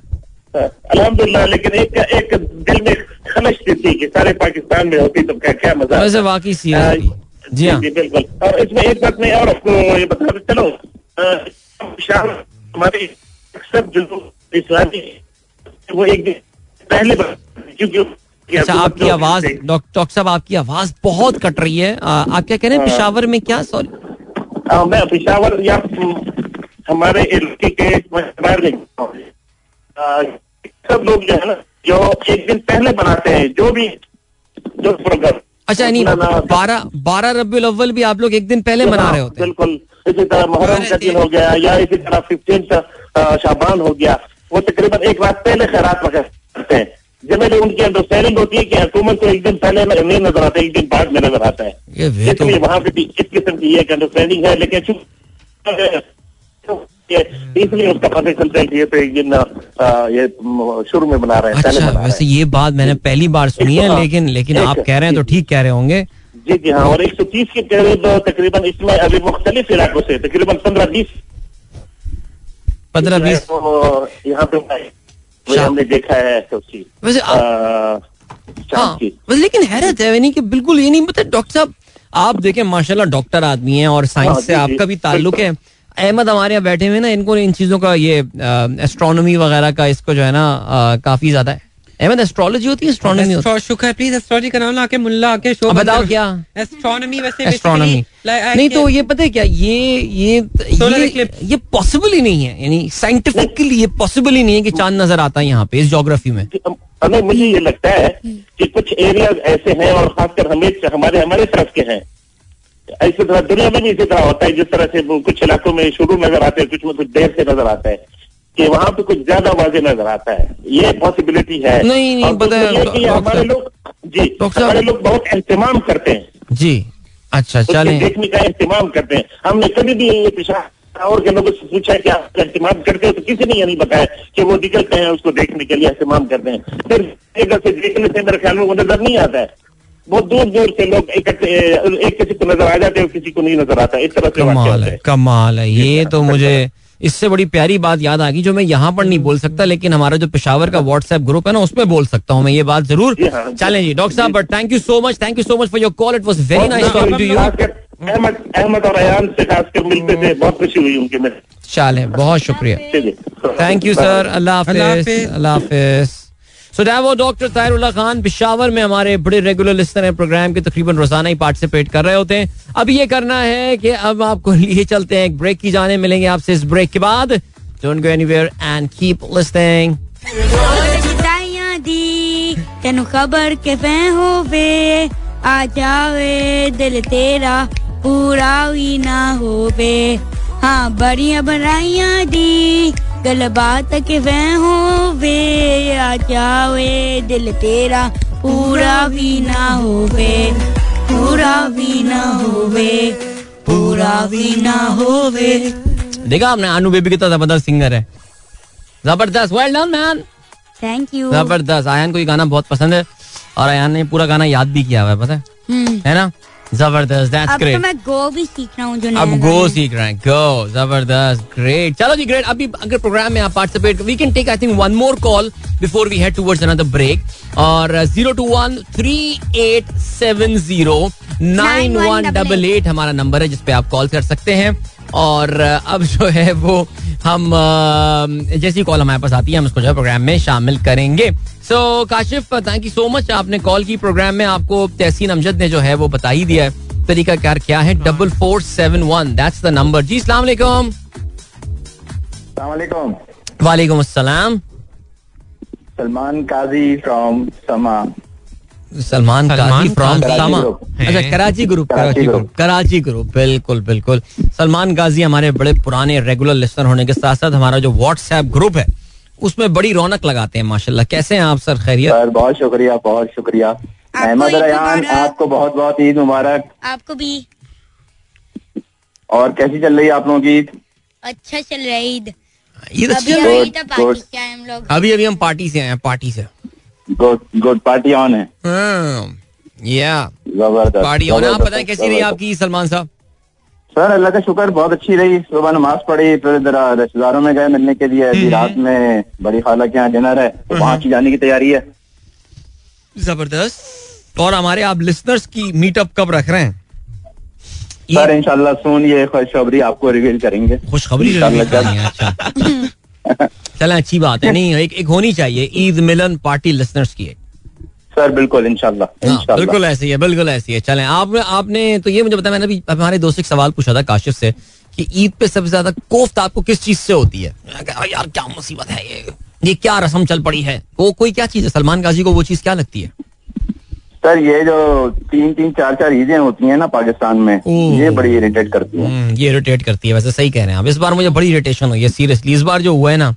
अल्हम्दुलिल्लाह लेकिन एक एक दिल में खलश सी थी कि सारे पाकिस्तान में होती तो क्या क्या मज़ा वैसे वाकई सीरियसली आ, जी हाँ। जी बिल्कुल। और इसमें एक बात मैं और आपको ये बता बताते चलो शाम हमारे अक्सर जो इस्लामी वो एक दिन पहले क्योंकि अच्छा आपकी आवाज़ डॉक्टर साहब आपकी आवाज़ बहुत कट रही है। आ, आप क्या कह रहे हैं? हाँ। पिशावर में क्या? सॉरी। हाँ, मैं पिशावर या हमारे इलाके के सब लोग जो है ना जो एक दिन पहले बनाते हैं जो भी जो प्रोग्राम। अच्छा यानी अपना ना- बारह बारह रबी अव्वल भी आप लोग एक दिन पहले मना रहे होते बिल्कुल इसी तरह मुहर्रम का दिन हो गया या इसी तरह फिफ्टीन शाबान हो गया। वो तकरीबन एक रात पहले खैरात वगैरह करते हैं। जनरली उनकी अंडरस्टैंडिंग होती है कि हुकूमत को एक दिन पहले नहीं नज़र आता एक दिन बाद में नज़र आता है। ये तो इसलिए वहाँ पे भी इस किस्म की एक अंडरस्टैंडिंग है लेकिन ये- इसलिए उसका पता चलता है कि ये तो एक दिन ये शुरू में बना रहे हैं अच्छा बना वैसे ये बात मैंने पहली बार सुनी है हाँ, लेकिन लेकिन आप कह रहे हैं तो ठीक कह रहे होंगे। जी जी हाँ और एक सौ तीस के करीब तकरीबन इसमें अभी मुख्तलिफ़ इलाकों से तकरीबन पंद्रह बीस पंद्रह बीस। तो यहाँ पे हमने देखा है वैसे आ, हाँ लेकिन हैरत है यानी कि बिल्कुल ये नहीं पता डॉक्टर साहब आप देखें माशाल्लाह डॉक्टर आदमी हैं और हाँ, साइंस से आपका भी ताल्लुक है। अहमद हमारे यहाँ बैठे हुए ना इनको इन चीज़ों का ये एस्ट्रोनॉमी वगैरह का इसको जो है ना काफ़ी ज़्यादा है अहमद एस्ट्रोलॉजी होती है? एस्ट्रोनॉमी होती एस्ट्रो- शुक्र प्लीज़ एस्ट्रोलॉजी का नाम ला के मुल्ला आके शो बताओ क्या? एस्ट्रोनॉमी वैसे है एस्ट्रोनॉमी नहीं तो ये- पता है क्या? ये ये ये, ये पॉसिबल ही नहीं है। यानी साइंटिफिकली ये पॉसिबल ही नहीं है कि चाँद नज़र आता है यहाँ पे इस जोग्राफी में। हमें मुझे ये लगता है कि कुछ एरिया ऐसे हैं और खासकर हमें हमारे हमारे तरफ़ के हैं ऐसे तरह दुनिया में भी इसी तरह होता है जिस तरह से कुछ इलाकों में शुरू नज़र आते हैं कुछ में कुछ देर से नज़र आता है। कि वहाँ पे कुछ ज़्यादा वाजे नज़र आता है। ये पॉसिबिलिटी है। नहीं, नहीं, है, कि हमारे लोग जी हमारे लोग बहुत एहतमाम करते हैं। जी। अच्छा चलें। देखने का एहतमाम करते हैं। हमने कभी भी ये पिछड़ा और के लोगों से पूछा कि आप एहतमाम करते हो तो किसी ने यह नहीं बताया कि वो निकलते हैं उसको देखने के लिए एहतमाम करते हैं। फिर एक से देखने से मेरे ख्याल में वो नज़र नहीं आता है। बहुत दूर दूर से लोग इकट्ठे एक किसी को नज़र आ जाते हैं किसी को नहीं नज़र आता। इस तरह से कमाल है कमाल है। ये तो मुझे इससे बड़ी प्यारी बात याद आ गई जो मैं यहाँ पर नहीं बोल सकता लेकिन हमारा जो पेशावर का व्हाट्सएप ग्रुप है ना उसमें बोल सकता हूँ मैं ये बात ज़रूर। चलें जी डॉक्टर साहब but thank you so much thank you so much for your call it was very nice talking to you Ahmed Ahmed और अयान से खासकर मिलते थे बहुत खुशी हुई उनके में चलें बहुत शुक्रिया। थैंक यू सर अल्लाह हाफिज। अल्लाह हाफिज। सो डैट वो डॉक्टर तायरुल्ला खान पिशावर में हमारे बड़े रेगुलर लिस्टर हैं प्रोग्राम के, तकरीबन रोज़ाना ही पार्टिसिपेट कर रहे होते हैं। अब ये करना है कि अब आपको लिए चलते हैं, एक ब्रेक की जाने मिलेंगे आपसे इस ब्रेक के बाद। Don't go anywhere and keep listening तेन खबर के आ जावे, दिल तेरा पूरा भी ना होवे। हाँ बड़िया बनाइया दी गलबा के वह हो वे आ जावे दिल तेरा पूरा भी ना हो वे पूरा भी ना हो वे पूरा भी ना हो वे देखा आपने अनु बेबी कितना ज़बरदस्त सिंगर है। ज़बरदस्त well done man thank you ज़बरदस्त आयन को ये गाना बहुत पसंद है और आयन ने पूरा गाना याद भी किया हुआ है पता है? हम्म। है ना? ज़बरदस्त दैट्स अब तो मैं गो भी सीख रहा हूँ जो अब गो सीख रहे हैं गो ज़बरदस्त ग्रेट चलो जी ग्रेट अभी अगर प्रोग्राम में आप participate we can take I think one more call before we head towards another break और zero two one three eight seven zero nine one double eight हमारा नंबर है जिसपे आप कॉल कर सकते हैं. और uh, अब जो है वो हम uh, जैसी कॉल हमारे पास आती है हम उसको जो है प्रोग्राम में शामिल करेंगे। So Kashif thank you so much आपने कॉल की प्रोग्राम में। आपको तहसीन अमजद ने जो है वो बता ही दिया है। तरीका कार क्या है? Double four seven one that's the number जी सलाम वालेकुम। वालेकुम। वालेकुम सलमान काजी फ्रॉम समा सलमान काजी फ्रॉम सामा अच्छा Karachi group Karachi group. Karachi group बिल्कुल बिल्कुल। सलमान गाजी हमारे बड़े पुराने रेगुलर लिस्टर होने के साथ साथ हमारा जो व्हाट्सएप ग्रुप है उसमें बड़ी रौनक लगाते हैं माशाल्लाह। कैसे हैं आप सर? खैरियत? सर बहुत शुक्रिया बहुत शुक्रिया। अहमद ईद रयान आपको बहुत बहुत ईद मुबारक। आपको भी। और कैसी चल रही है आप लोगों की ईद? अच्छा चल रहा है ईद। ईद अच्छी अभी? अभी good. पार्टी से आए हम लोग। अभी अभी हम पार्टी से आए हैं पार्टी से। गुड गुड पार्टी ऑन है। हाँ, या ज़बरदस्त पार्टी होना आप बताएँ कैसी रही आपकी सलमान साहब? सर अल्लाह का शुक्र बहुत अच्छी रही। सुबह नमाज़ पढ़ी फिर जरा रिश्तेदारों में गए मिलने के लिए। अभी रात में बड़ी खाला के यहाँ डिनर है। तो वहाँ की जाने की तैयारी है। ज़बरदस्त। और हमारे आप लिसनर्स की मीटअप कब रख रहे हैं? सर इंशाल्लाह सुन ये खुशखबरी आपको रिवील करेंगे। खुशखबरी चलें अच्छी बात है। नहीं एक, एक होनी चाहिए। ईद मिलन पार्टी लिसनर्स की एक सर बिल्कुल इंशाल्लाह हाँ, बिल्कुल ऐसी है बिल्कुल ऐसी है। चलें आप आपने तो ये मुझे बताया मैंने अभी हमारे दोस्त एक सवाल पूछा था काशिफ से कि ईद पे सबसे ज़्यादा कोफ्त आपको किस चीज़ से होती है? यार क्या मुसीबत है ये? ये क्या रस्म चल पड़ी है? वो कोई क्या चीज़ है? सलमान गाजी को वो चीज़ क्या लगती है? सर ये जो तीन तीन चार चार ईदें होती हैं ना पाकिस्तान में ये बड़ी इरिटेट करती हैं। हम्म, ये इरिटेट करती है वैसे सही कह रहे हैं आप। इस बार मुझे बड़ी इरिटेशन हुई है सीरियसली इस बार जो हुआ है ना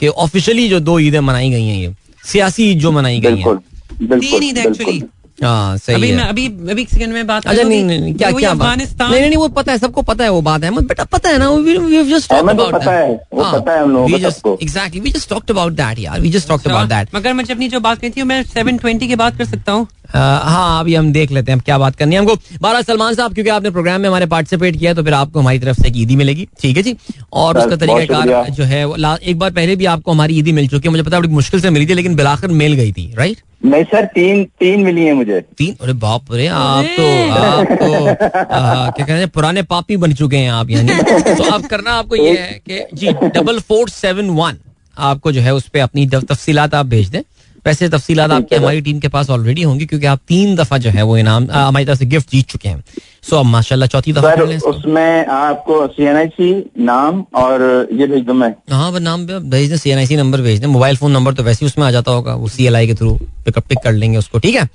कि ऑफिशियली जो दो ईदें मनाई गई हैं ये सियासी ईद जो मनाई गई है। बिल्कुल बिल्कुल तीन ईद एक्चुअली हाँ सही अभी है। मैं अभी अभी सेकंड में बात अच्छा नहीं नहीं नहीं, क्या क्या बात? अफ़गानिस्तान नहीं नहीं नहीं, वो पता है सबको पता है वो बात अहमद बेटा पता है ना we we just talked about पता है, वो पता है हम लोगों को exactly we just talked about that यार we just talked about that मगर मुझे अपनी जो बात कही थी मैं सेवन ट्वेंटी की बात कर सकता हूँ? हाँ अभी हम देख लेते हैं क्या बात करनी है हमको। बारह सलमान साहब क्योंकि आपने प्रोग्राम में हमारे पार्टिसिपेट किया तो फिर आपको हमारी तरफ़ से एक ईदी मिलेगी। ठीक है जी? और उसका बहुत तरीका शुक्रिया। जो है एक बार पहले भी आपको हमारी ईदी मिल चुकी है। मुझे पता बड़ी मुश्किल से मिली थी लेकिन बिलाखिर मिल गई थी राइट नहीं सर तीन तीन मिली है मुझे। तीन? अरे बाप रे आप तो आप तो आ, क्या कहते हैं पुराने पापी बन चुके हैं आप यानी। तो अब करना आपको ये है कि जी डबल फोर सेवन वन आपको जो है उस पर अपनी तफसीलात आप भेज दें। वैसे तफसीलात आपकी हमारी टीम के पास ऑलरेडी होंगी क्योंकि आप तीन दफ़ा जो है वो इनाम हमारी तरफ़ से गिफ्ट जीत चुके हैं। सो अब माशाल्लाह चौथी दफ़ा। उसमें आपको सी नाम और ये भेज दूँ मैं? हाँ बस नाम भेज दें सी नंबर भेज दें। मोबाइल फ़ोन नंबर तो वैसे ही उसमें आ जाता होगा वो सी के थ्रू पिकअप पिक कर लेंगे उसको ठीक है?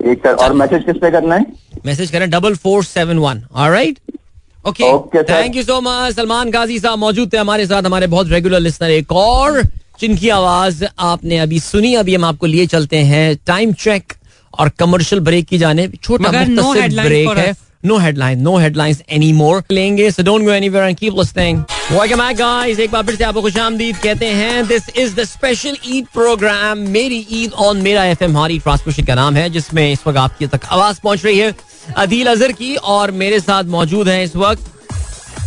सर और मैसेज किस पे करना है? मैसेज करें double four seven one right okay thank you so much Salman Ghazi साहब मौजूद थे हमारे साथ हमारे बहुत रेगुलर लिसनर एक और। जिनकी आवाज़ आपने अभी सुनी अभी हम आपको लिए चलते हैं। टाइम चेक और कमर्शियल ब्रेक की जाने। छोटा no ब्रेक है। No headline no headlines any more लेंगे so don't go anywhere and keep listening welcome back guys एक बार फिर से आपको खुशामदीद कहते हैं। This is the special Eid program मेरी ईद ऑन मेरा एफएम हमारी ट्रांसमिशन का नाम है जिसमें इस वक्त आपकी तक आवाज़ पहुँच रही है। अदील अजहर की और मेरे साथ मौजूद हैं इस वक्त।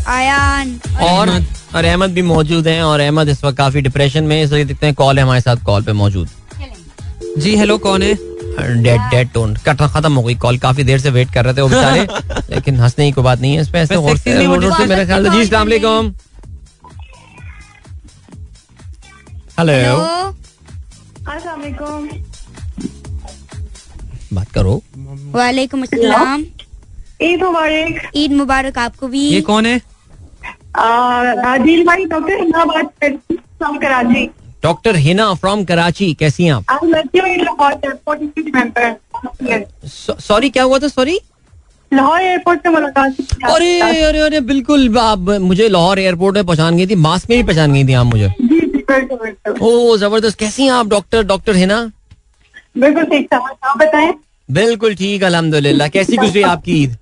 आयान। और और अहमद भी मौजूद हैं और अहमद इस वक्त काफ़ी डिप्रेशन में है, इसलिए देखते हैं कॉल है हमारे साथ कॉल पे मौजूद। जी हेलो कौन है? डेड डेड टोन कट खत्म हो गई कॉल काफ़ी देर से वेट कर रहे थे वो बेचारे लेकिन हंसने की कोई बात नहीं है इस पे ऐसे मेरे ख्याल से जी अस्सलाम वालेकुम। हेलो हेलो बात करो। वालेकुम अस्सलाम। ईद मुबारक। ईद मुबारक आपको भी। ये कौन है? आदिल भाई डॉक्टर हिना बात हूँ from Karachi. Doctor Hina from Karachi कैसी हैं आप? सॉरी क्या हुआ था सॉरी? लाहौर एयरपोर्ट से मुलाकात अरे अरे अरे बिल्कुल आप मुझे लाहौर एयरपोर्ट में पहचान गई थी मास्क में भी पहचान गई थी आप मुझे। ओ ज़बरदस्त कैसी हैं आप डॉक्टर डॉक्टर हिना? बिल्कुल ठीक आप बताएँ? बिल्कुल ठीक अलहमदुल्ला कैसी गुजरी आपकी ईद?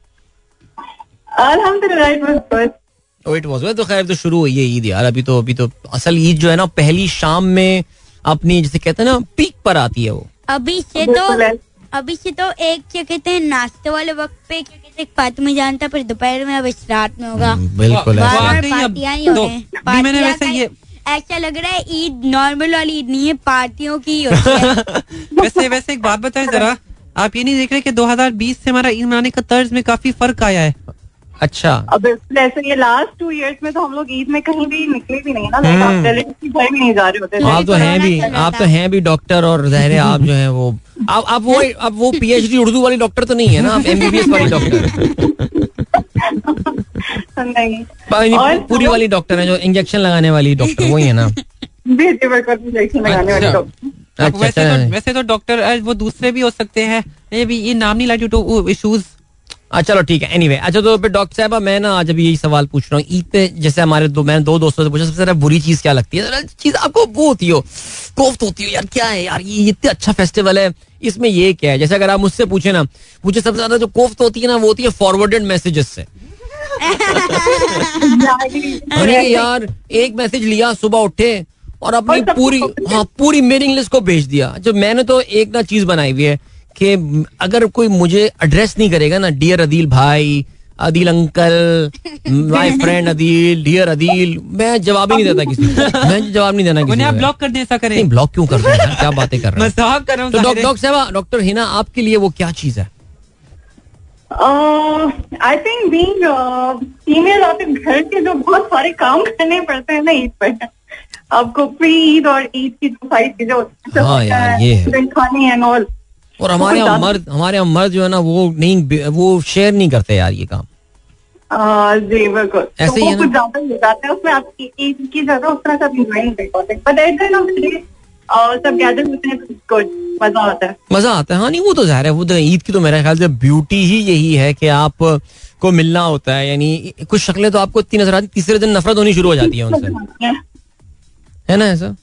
अल्हम्दुलिल्लाह इट वाज तो खैर तो शुरू हुई है ईद यार। अभी तो अभी तो असल ईद जो है ना पहली शाम में अपनी जैसे कहते हैं ना पीक पर आती है वो। अभी से तो अभी से तो एक क्या कहते हैं नाश्ते वाले वक्त पे क्या कहते हैं फातिमा जानता फिर दोपहर में अब रात में होगा। बिल्कुल ऐसा। बार है। बार वाकई अब पार्टियाँ ही हो तो रही। अभी मैंने वैसे ये- ऐसा लग रहा है ईद नॉर्मल वाली ईद नहीं है पार्टियों की होती है। वैसे वैसे एक बात बताएँ जरा। आप ये नहीं देख रहे कि 2020 से हमारा ईद मनाने का तर्ज में काफ़ी फ़र्क आया है? अच्छा। अब जैसे ये लास्ट टू इयर्स में तो हम लोग ईद में कहीं भी निकले भी नहीं ना आप रिलेटिव घर भी नहीं जा रहे होते। आप तो हैं भी कोरोना चल रहा आप तो। हैं भी डॉक्टर और ज़ाहिर है आप जो है वो आप आप वो आप वो पीएचडी उर्दू वाली डॉक्टर तो नहीं है ना आप एमबीबीएस वाली डॉक्टर नहीं। पूरी वाली डॉक्टर है जो इंजेक्शन लगाने वाली डॉक्टर वही है ना। अच्छा। डॉक्टर अच्छा, वैसे। तो वैसे तो डॉक्टर वो दूसरे भी हो सकते हैं। ये भी ये नाम नहीं लाइट टू इश्यूज़ अच्छा चलो ठीक है एनीवे अच्छा तो फिर डॉक्टर साहब मैं ना आज अभी यही सवाल पूछ रहा हूँ ईद पे जैसे हमारे दो मैंने दो दोस्तों से पूछा सबसे ज़्यादा बुरी चीज़ क्या लगती है? चीज़ आपको वो होती हो कोफ्त होती हो यार क्या है यार ये इतने अच्छा फेस्टिवल है इसमें ये क्या है? जैसे अगर आप मुझसे पूछे ना मुझे सबसे ज़्यादा जो कोफ्त होती है ना वो होती है फॉरवर्डेड मैसेजेस से। अरे यार एक मैसेज लिया सुबह उठे और अपनी पूरी हाँ पूरी मेलिंग लिस्ट को भेज दिया। जो मैंने तो एक ना चीज़ बनाई हुई है कि अगर कोई मुझे एड्रेस नहीं करेगा ना डियर अदील भाई Adeel uncle my friend Adeel dear Adeel मैं जवाब ही नहीं देता किसी को। मैं जवाब नहीं देना किसी आप ब्लॉक कर दे ऐसा करें। नहीं ब्लॉक क्यों कर रहे हैं? क्या बातें कर रहे हैं? कर रहा हूँ तो डॉक्टर साहब डॉक्टर हिना आपके लिए वो क्या चीज़ है? आई थिंक बीइंग फीमेल आपके घर के जो बहुत सारे काम करने पड़ते हैं ना ईद पर आपको प्री ईद और ईद की जो सारी चीज़ें होती हैं, हाँ यार, ये है। दिन खाने एंड ऑल और हमारे यहाँ मर्द हमारे यहाँ मर्द जो है ना वो नहीं वो शेयर नहीं करते यार ये काम। जी बिल्कुल। ऐसे तो ही? कुछ ज़्यादा उसमें आपकी की उस तरह का है मज़ा आता है। हाँ। नहीं वो तो ज़ाहिर है वो तो ईद की तो मेरे ख्याल से ब्यूटी ही यही है कि आप को मिलना होता है। यानी कुछ शक्लें तो आपको इतनी नज़र आती तीसरे दिन नफरत होनी शुरू हो जाती है उनसे। है ना ऐसा?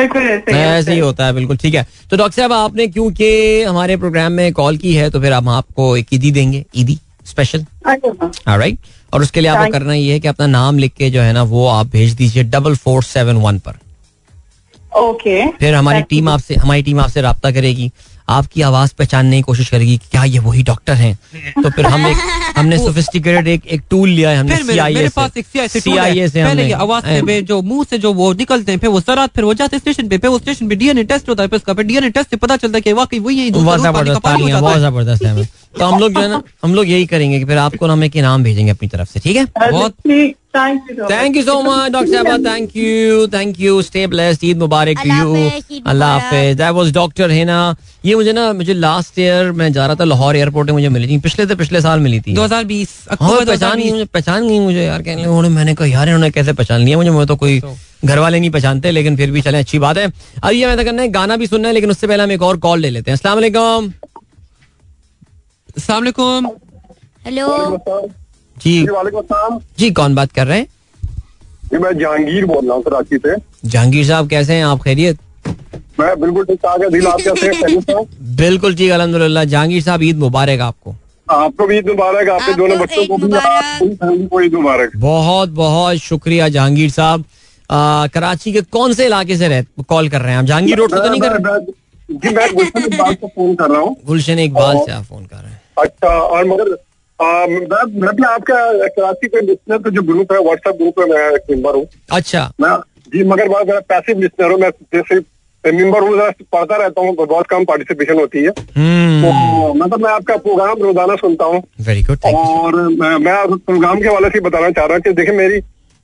बिल्कुल ऐसे ही ऐसे ही होता है बिल्कुल ठीक है। तो डॉक्टर साहब आपने क्योंकि हमारे प्रोग्राम में कॉल की है तो फिर हम आपको एक ईदी देंगे ईदी स्पेशल राइट और उसके लिए आपको करना ये है कि अपना नाम लिख के जो है ना वो आप भेज दीजिए डबल फोर सेवन वन पर। ओके फिर हमारी टीम आपसे हमारी टीम आपसे रहा करेगी। आपकी आवाज़ पहचानने की कोशिश करेगी कि क्या ये वही डॉक्टर हैं? तो फिर हम एक हमने सोफिस्टिकेटेड एक एक टूल लिया है हमने मेरे, मेरे पास एक से टूल है। पहले हमने आवाज़ से वे जो मुँह से जो वो निकलते हैं फिर वो सरात फिर वो जाते हैं स्टेशन पे वो स्टेशन पे डीएनए टेस्ट होता है उसका डीएनए टेस्ट से पता चलता है कि वाकई वही है बहुत ज़बरदस्त हो। तो हम लोग जो है ना हम लोग यही करेंगे कि फिर आपको ना हम एक इनाम भेजेंगे अपनी तरफ़ से ठीक है? बहुत thank you so much doctor साहबा thank you thank you stay blessed Eid Mubarak to you अल्लाह। हाफिज दैट वाज डॉक्टर हिना ये मुझे ना मुझे लास्ट ईयर मैं जा रहा था लाहौर एयरपोर्ट में मुझे मिली थी। पिछले से पिछले साल मिली थी। 2020 हाँ अक्टूबर पहचान गई मुझे पहचान गई मुझे यार कहने उन्होंने मैंने कहा यार इन्होंने कैसे पहचान लिया? मुझे मैं तो कोई घर वाले नहीं पहचानते लेकिन फिर भी चले अच्छी बात है। अब ये मैं करना है गाना भी सुनना है लेकिन उससे पहले हम एक और कॉल ले लेते हैं। अस्सलाम वालेकुम। हेलो। जी। जी कौन बात कर रहे हैं? जी मैं जहांगीर बोल रहा हूँ कराची से। जहांगीर साहब कैसे हैं? आप खैरियत? मैं बिल्कुल ठीक ठाक है। दिल आप कैसे हैं? बिल्कुल ठीक अलहमदुल्ला जहांगीर साहब ईद मुबारक आपको। आपको भी ईद मुबारक आपके आपको दोनों बच्चों को भी ईद मुबारक। बहुत बहुत शुक्रिया जहांगीर साहब। कराची के कौन से इलाके से रह कॉल कर रहे हैं आप? जहांगीर रोड से तो नहीं कर रहे? जी मैं गुलशन इकबाल से फ़ोन कर रहा हूँ। गुलशन इकबाल से आप फ़ोन कर रहे हैं। अच्छा और मगर मैं मैं भी आपका कराची के लिस्नर का जो ग्रुप है व्हाट्सएप ग्रुप है मैं एक मेंबर हूँ। अच्छा। मैं जी मगर मैं मेरा पैसिव लिस्नर हूँ मैं जैसे मेंबर हूँ जरा पढ़ता रहता हूँ बहुत कम पार्टिसिपेशन होती है। हम्म। तो मतलब मैं आपका प्रोग्राम रोज़ाना सुनता हूँ। वेरी गुड और मैं मैं प्रोग्राम के वाले से बताना चाह रहा हूँ कि देखिए मेरी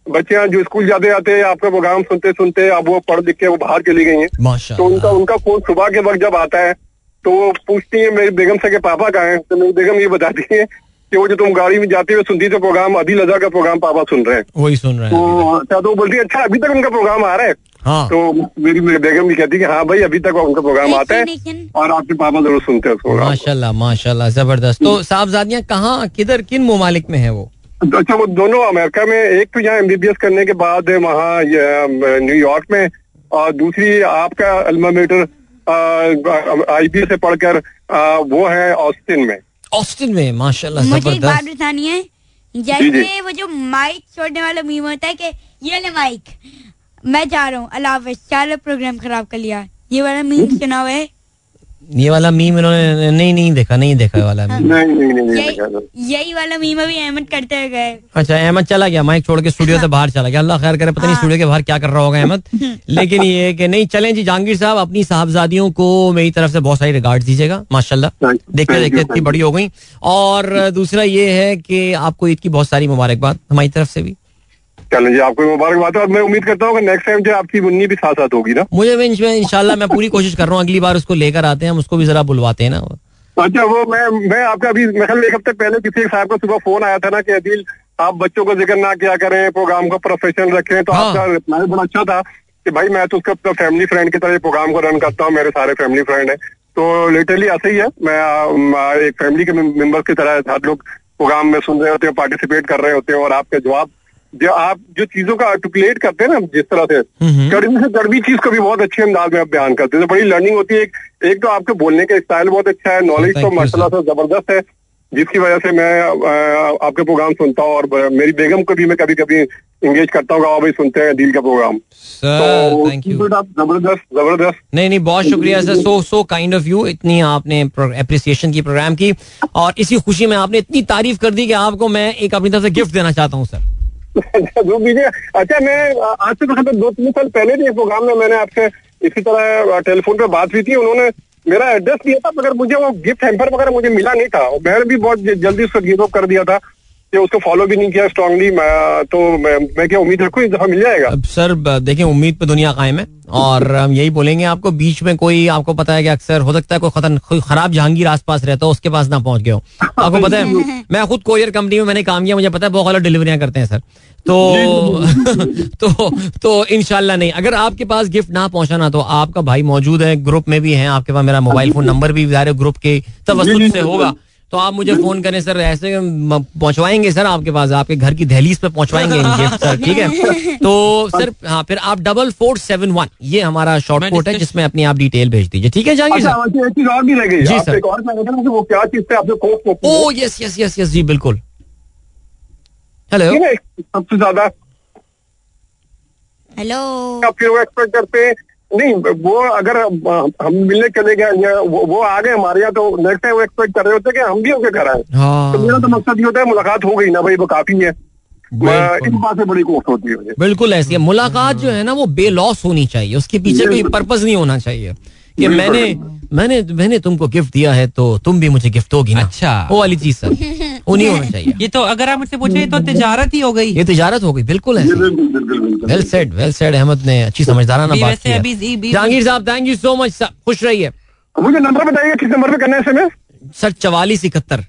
बच्चियाँ जो स्कूल जाते जाते आपका प्रोग्राम सुनते सुनते अब वो पढ़ लिख के वो बाहर चली गई हैं। तो उनका उनका फ़ोन सुबह के वक्त जब आता है तो वो पूछती है मेरी बेगम से के पापा कहाँ हैं? तो मेरी बेगम ये बताती है कि वो जो तुम गाड़ी में जाते हुए सुनती तो प्रोग्राम अभी लजा का प्रोग्राम पापा सुन रहे हैं। वही सुन रहे हैं। तो अच्छा तो वो बोलती है अच्छा अभी तक उनका प्रोग्राम आ रहा है? हाँ। तो मेरी मेरी बेगम भी कहती है कि हाँ भाई अभी तक उनका प्रोग्राम आता है और आपके पापा ज़रूर सुनते हैं। माशाल्लाह माशाल्लाह ज़बरदस्त। तो साहबजादियाँ कहाँ किधर किन ममालिक में है वो? तो अच्छा वो दोनों अमेरिका में एक तो यहाँ एमबीबीएस करने के बाद वहाँ न्यूयॉर्क में और दूसरी आपका अल्मामीटर आईपीएस से पढ़कर वो है ऑस्टिन में। ऑस्टिन में माशाल्लाह मुझे एक बात ज़बरदस्त बतानी है। जैसे जी। वो जो माइक छोड़ने वाला मीम होता है कि ये ले माइक मैं जा रहा हूँ अल्लाह चार सारा प्रोग्राम खराब कर लिया। ये वाला मीम सुना हुआ है? ये वाला मीम इन्होंने नहीं नहीं देखा नहीं देखा ये वाला मीम नहीं नहीं नहीं, यही यही वाला मीम अभी अहमद करते हुए गए। अच्छा अहमद चला गया माइक छोड़ के स्टूडियो से बाहर चला गया। अल्लाह खैर करे पता नहीं हाँ। स्टूडियो के बाहर क्या कर रहा होगा अहमद। लेकिन ये कि नहीं चलें जी जहांगीर साहब अपनी साहबजादियों को मेरी तरफ़ से बहुत सारी रिगार्ड दीजिएगा माशाल्लाह। You, देखते देखते इतनी बड़ी हो गई। और दूसरा ये है कि आपको ईद की बहुत सारी मुबारकबाद हमारी तरफ़ से भी। चलें जी आपको मुबारकबाद है। और मैं उम्मीद करता हूँ कि नेक्स्ट टाइम जो आपकी मुन्नी भी साथ साथ होगी ना। मुझे भी इंश- इंशाल्लाह मैं पूरी कोशिश कर रहा हूँ। अगली बार उसको लेकर आते हैं। हम उसको भी जरा बुलवाते हैं ना। अच्छा वो मैं मैं आपका अभी मैं एक हफ़्ते पहले किसी एक साहब का सुबह फ़ोन आया था ना कि अदिल आप बच्चों को ज़िक्र ना किया करें प्रोग्राम को प्रोफेशनल रखें। तो हाँ। आपका रिप्लाई बड़ा अच्छा था कि भाई मैं तो उसका अपना फैमिली फ्रेंड की तरह प्रोग्राम को रन करता हूँ। मेरे सारे फैमिली फ्रेंड है। तो लिटरली ऐसा ही है। मैं एक फैमिली के मेंबर्स की तरह साथ लोग प्रोग्राम में सुन रहे होते हैं पार्टिसिपेट कर रहे होते हैं और आपके जवाब जो आप जो चीज़ों का आर्टिकुलेट करते हैं ना जिस तरह से कड़वी से कड़वी चीज़ को भी बहुत अच्छे अंदाज में आप बयान करते हैं। तो बड़ी लर्निंग होती है। एक, एक तो आपके बोलने का स्टाइल बहुत अच्छा है नॉलेज तो माशाल्लाह से ज़बरदस्त है जिसकी वजह से मैं आपके प्रोग्राम सुनता हूँ और मेरी बेगम को भी मैं कभी कभी इंगेज करता हूँ भाई सुनते हैं दिल का प्रोग्राम तो ज़बरदस्त ज़बरदस्त। नहीं नहीं बहुत शुक्रिया sir so so kind of you इतनी आपने अप्रिसिएशन की प्रोग्राम की। और इसी खुशी में आपने इतनी तारीफ़ कर दी कि आपको मैं एक अपनी तरफ़ से गिफ्ट देना चाहता हूँ सर जो दीजिए अच्छा मैं आज से कहा दो तीन साल पहले भी एक प्रोग्राम में मैंने आपसे इसी तरह टेलीफोन पर बात हुई थी। उन्होंने मेरा एड्रेस दिया था, मगर मुझे वो गिफ्ट हेम्पर वगैरह मुझे मिला नहीं था। और मैंने भी बहुत जल्दी उसको गिव अप कर दिया था। कि उसको फॉलो भी नहीं किया स्ट्रांगली तो मैं, मैं क्या उम्मीद रखूँ इस दफ़ा मिल जाएगा? अब सर देखिए उम्मीद पे दुनिया कायम है और हम यही बोलेंगे आपको बीच में कोई आपको पता है कि अक्सर हो सकता है कोई खतन कोई खराब जहांगीर आस पास रहता हो उसके पास ना पहुँच गए हो। आपको पता है मैं खुद कोरियर कंपनी में मैंने काम किया मुझे पता है बहुत गलत डिलीवरियाँ करते हैं सर। तो तो तो इनशाला नहीं। अगर आपके पास गिफ्ट ना पहुँचा ना तो आपका भाई मौजूद है ग्रुप में भी है आपके पास मेरा मोबाइल फ़ोन नंबर भी ग्रुप के तवसुल से होगा। तो आप मुझे फ़ोन करें सर ऐसे पहुंचवाएँगे सर आपके पास आपके घर की दहलीज पे पहुंचवाएँगे गिफ्ट सर ठीक है? तो सर हाँ फिर आप डबल फोर सेवन वन ये हमारा शॉर्ट कोड है जिसमें अपनी आप डिटेल भेज दीजिए ठीक है जहांगीर अच्छा सर? चीज़ और भी रह गई जी, सर। एक और मैं कहता हूँ कि वो क्या चीज़ से आपने oh yes yes yes yes जी बिल्कुल। हेलो सबसे ज़्यादा। हेलो आप फिर वो एक्सपेक्ट करते हैं नहीं वो अगर हम मिलने चले गए या वो, वो आ गए हमारे यहाँ तो नेक्स्ट टाइम वो एक्सपेक्ट कर रहे होते कि हम भी उनके घर आए। तो मेरा हाँ तो मकसद ये होता है मुलाकात हो गई ना भाई वो काफ़ी है। इस बात से बड़ी कोश होती है। बिल्कुल ऐसी है। मुलाकात जो है ना वो बेलॉस होनी चाहिए। उसके पीछे कोई पर्पज नहीं होना चाहिए। कि मैंने मैंने मैंने तुमको गिफ्ट दिया है तो तुम भी मुझे गिफ्ट होगी ना। अच्छा। वो वाली चीज़ सर उन्हीं नहीं होना चाहिए। ये तो अगर आप मुझसे पूछे तो तजारत ही हो गई। ये तिजारत हो गई बिल्कुल ऐसी। बिल्कुल बिल्कुल बिल्कुल well said well said Ahmed ने अच्छी समझदारा ना बात की है। जहांगीर साहब thank you so much sir खुश रहिए। मुझे नंबर बताइए किस नंबर पे करना है सर चवालीस इकहत्तर।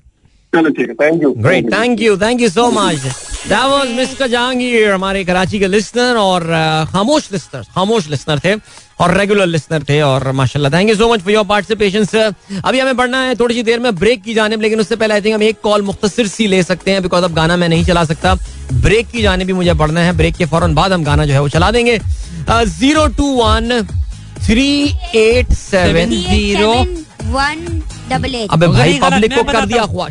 चलो ठीक है thank you great thank you thank you so much that was mister Jahangir हमारे कराची के लिसनर और खामोश लिसनर खामोश लिसनर थे और रेगुलर लिसनर थे और माशाल्लाह thank you so much for your participation sir अभी हमें बढ़ना है थोड़ी सी देर में ब्रेक की जाने लेकिन उससे पहले आई थिंक हम एक कॉल मुख्तर सी ले सकते हैं बिकॉज़ अब गाना मैं नहीं चला सकता। ब्रेक की जाने भी मुझे बढ़ना है ब्रेक के फ़ौरन बाद हम गाना जो है वो चला देंगे। Zero two one three eight seven zero one double eight अबे भाई पब्लिक को कर दिया हुआ।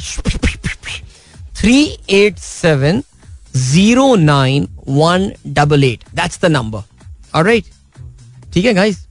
Three eight seven zero nine one double eight that's the number right ठीक है गाइस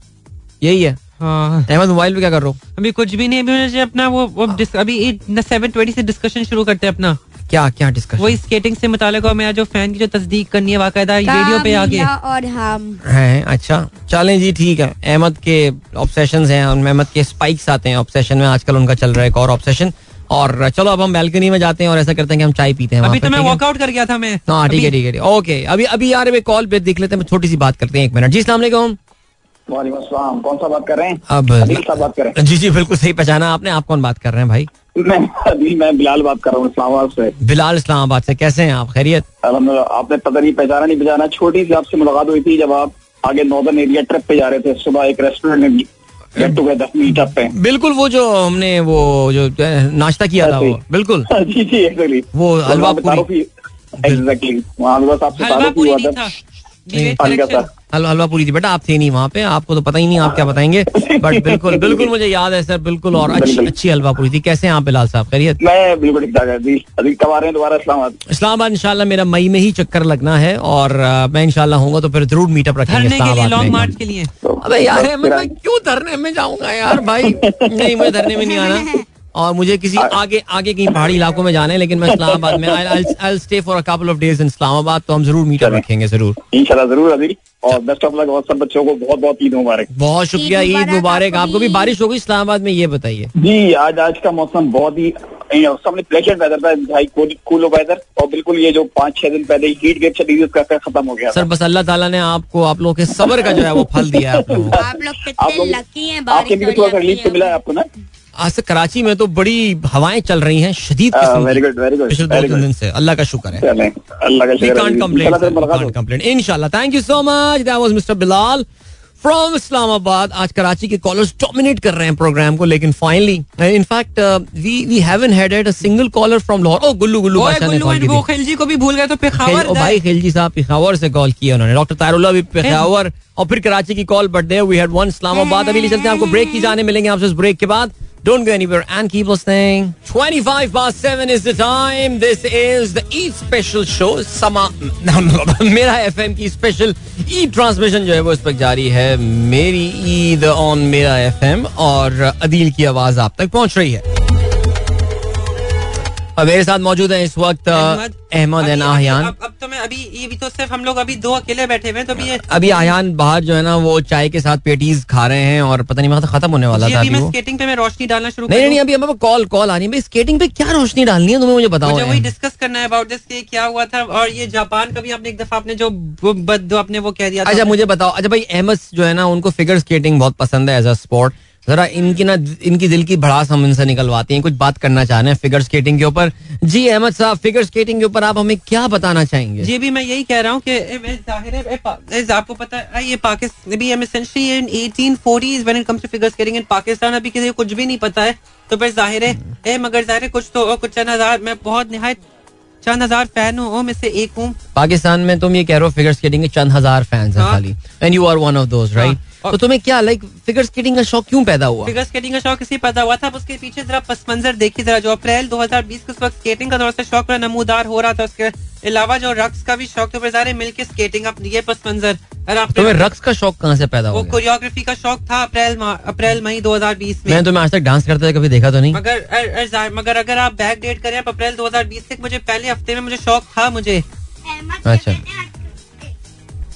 यही है। हाँ। अहमद मोबाइल पे क्या कर रहा हूँ? अभी कुछ भी नहीं अभी मुझे अपना वो, वो डिस, अभी सेवन ट्वेंटी से डिस्कशन शुरू करते हैं अपना। क्या क्या डिस्कशन वही स्केटिंग से मुतालिक और मेरा जो फ़ैन की जो तस्दीक करनी है बाकायदा रेडियो पे आगे। और हम। है अच्छा। चलें जी ठीक है। अहमद के ऑब्सेशन हैं उनमें अहमद के स्पाइक्स आते हैं। ऑब्सेशन में आजकल उनका चल रहा है एक और ऑब्सेशन और चलो अब हम बैल्कनी में जाते हैं और ऐसा करते हैं कि हम चाय पीते हैं अभी तो मैं ठीक है? वॉकआउट कर गया था मैं। हाँ ठीक है ठीक है ओके अभी अभी यार कॉल पे देख लेते हैं। छोटी सी बात करते हैं एक मिनट जी सलाम वालेकुम कौन सा बात कर रहे हैं? अब अदिल साहब बात कर। रहे जी जी बिल्कुल सही पहचाना आपने। आप कौन बात कर रहे हैं भाई? मैं अदिल मैं बिलाल बात कर रहा हूँ इस्लामाबाद से। बिलाल इस्लामाबाद से। कैसे हैं आप? खैरियत? आपने पता नहीं पहचाना नहीं पहचाना। छोटी सी आपसे मुलाकात हुई थी जब आप आगे नॉर्दर्न एरिया ट्रिप पे जा रहे थे। सुबह एक रेस्टोरेंट में गेट टुगेदर मीटअप पे। बिल्कुल वो जो हमने वो जो नाश्ता किया था वो। बिल्कुल। जी जी एक्चुअली वो हलवा पूरी। एग्जैक्टली वहाँ बस आपसे तारुफ हुआ था। हलवा हलवा पूरी थी। बेटा आप थे नहीं वहाँ पे आपको तो पता ही नहीं आप क्या बताएँगे। बट बिल्कुल बिल्कुल मुझे याद है सर बिल्कुल और अच्छी अच्छी हलवा पूरी थी। कैसे हैं आप बिलाल साहब? खैरियत? मैं बिल्कुल है हैं दोबारा इस्लामाबाद? इस्लामाबाद इंशाल्लाह मेरा मई में ही चक्कर लगना है और मैं इंशाल्लाह होऊँगा तो फिर ज़रूर मीटअप रखेंगे लॉन्ग मार्च के लिए। तो अबे यार मैं, मैं क्यों धरने? में जाऊँगा यार भाई। नहीं मुझे धरने में नहीं आना। और मुझे किसी आगे आगे कहीं पहाड़ी इलाकों में जाना है लेकिन मैं इस्लामाबाद में I stay for a couple of days in Islamabad तो हम ज़रूर मीटअप रखेंगे ज़रूर। इंशाल्लाह ज़रूर अभी और बेस्ट ऑफ़ लक और सब बच्चों को बहुत बहुत ईद मुबारक। बहुत शुक्रिया ईद मुबारक आपको भी। बारिश हो गई इस्लामाबाद में ये बताइए। जी आज आज का मौसम बहुत ही सबने प्लेजेंट वेदर था भाई कूल वेदर और बिल्कुल ये जो पाँच छह दिन पहले हीट गेट चली उसका असर खत्म हो गया सर बस अल्लाह ताला ने आपको आप लोगों के सबर का जो है वो फल दिया है आप लोगों। आप आपके भी थोड़ा रिलीफ तो मिला है आपको ना? आज से कराची में तो बड़ी हवाएँ चल रही हैं शदीद वेरी गुड वेरी गुड पिछले दो तीन दिन से अल्लाह का शुक्र है चलें अल्लाह का We शुक्र can't है complain. इंशाल्लाह फिर sir. We मुलाकात can't होगी। complain. Inshallah. Thank you so much. That was Mr. Bilal from Islamabad. आज कराची के कॉलर्स डोमिनेट कर रहे हैं प्रोग्राम को लेकिन finally in fact we we haven't had a single caller from Lahore oh Gullu Gullu Badshah ने गुल्लू call की वो खिलजी को भी भूल गए तो खेल- पेशावर ओ भाई खिलजी साहब पिशावर से कॉल किया उन्होंने डॉक्टर तारुल्ला भी पिशावर और फिर कराची की call but there we had one Islamabad अभी चलते हैं आपको ब्रेक की जाने मिलेंगे आपसे इस ब्रेक के बाद Don't go anywhere and keep listening. 25 past 7 is the time. This is the Eid special show. Sama मेरा FM की स्पेशल ईद ट्रांसमिशन जो है वो इस वक्त जारी है मेरी ईद ऑन मेरा FM और अदील की आवाज आप तक पहुंच रही है और मेरे साथ मौजूद है इस वक्त अहमद। एन आहियान। अब अब तो मैं अभी ये भी तो सिर्फ़ हम लोग अभी दो अकेले बैठे हुए हैं तो अभी अभी आयान बाहर जो है ना वो चाय के साथ पेटीज खा रहे हैं और पता नहीं वहाँ खत्म होने वाला था मैं स्केटिंग पे मैं रोशनी डालना शुरू नहीं नहीं अभी कॉल कॉल आ रही है। स्केटिंग पे क्या रोशनी डालनी है तुम्हें मुझे बताओ वही डिस्कस करना है अबाउट दिस कि क्या हुआ था और ये जापान का भी आपने एक दफ़ा आपने जो बद आपने वो कह दिया अच्छा मुझे बताओ। अच्छा भाई अहमद जो है ना उनको फिगर स्केटिंग बहुत पसंद है एज अ स्पोर्ट जरा इनकी ना इनकी दिल की भड़ास हम इनसे निकलवाते हैं कुछ बात करना चाह रहे हैं फिगर स्केटिंग के ऊपर। जी अहमद साहब फिगर स्केटिंग के ऊपर आप हमें क्या बताना चाहेंगे? जी भी मैं यही कह रहा हूँ कि आपको पता है ये पाकिस्तान भी essentially in 1840s when it comes to figure skating in Pakistan अभी किसी को कुछ भी नहीं पता है तो फिर ज़ाहिर है ए मगर ज़ाहिर है कुछ तो कुछ चंद हज़ार मैं बहुत निहायत चंद हज़ार फ़ैन हूँ में से एक हूँ। पाकिस्तान में तुम ये कह रहे हो फिगर स्केटिंग के चंद हज़ार फैंस हैं हाँ। खाली। And you are one of those right तो तुम्हें क्या लाइक फिगर स्केटिंग का शौक क्यों पैदा हुआ? फिगर स्केटिंग का शौक इसी पैदा हुआ था उसके पीछे जरा पस मंजर देखिए जरा जो अप्रैल 2020 के उस वक्त स्केटिंग का दौर से शौक नमूदार हो रहा था उसके अलावा जो रक्स का भी शौक फिर सारे मिलके स्केटिंग अब ये पस मंजर तुम्हें रक्स का शौक कहाँ से पैदा वो हो कोरियोग्राफी का शौक था अप्रैल अप्रैल मई 2020 में। मैंने तुम्हें आज तक डांस करते कभी देखा तो नहीं? मगर अर- अर- जा- मगर अगर आप बैक डेट करें आप अप्रैल 2020 तक मुझे पहले हफ़्ते में मुझे शौक था मुझे। अच्छा।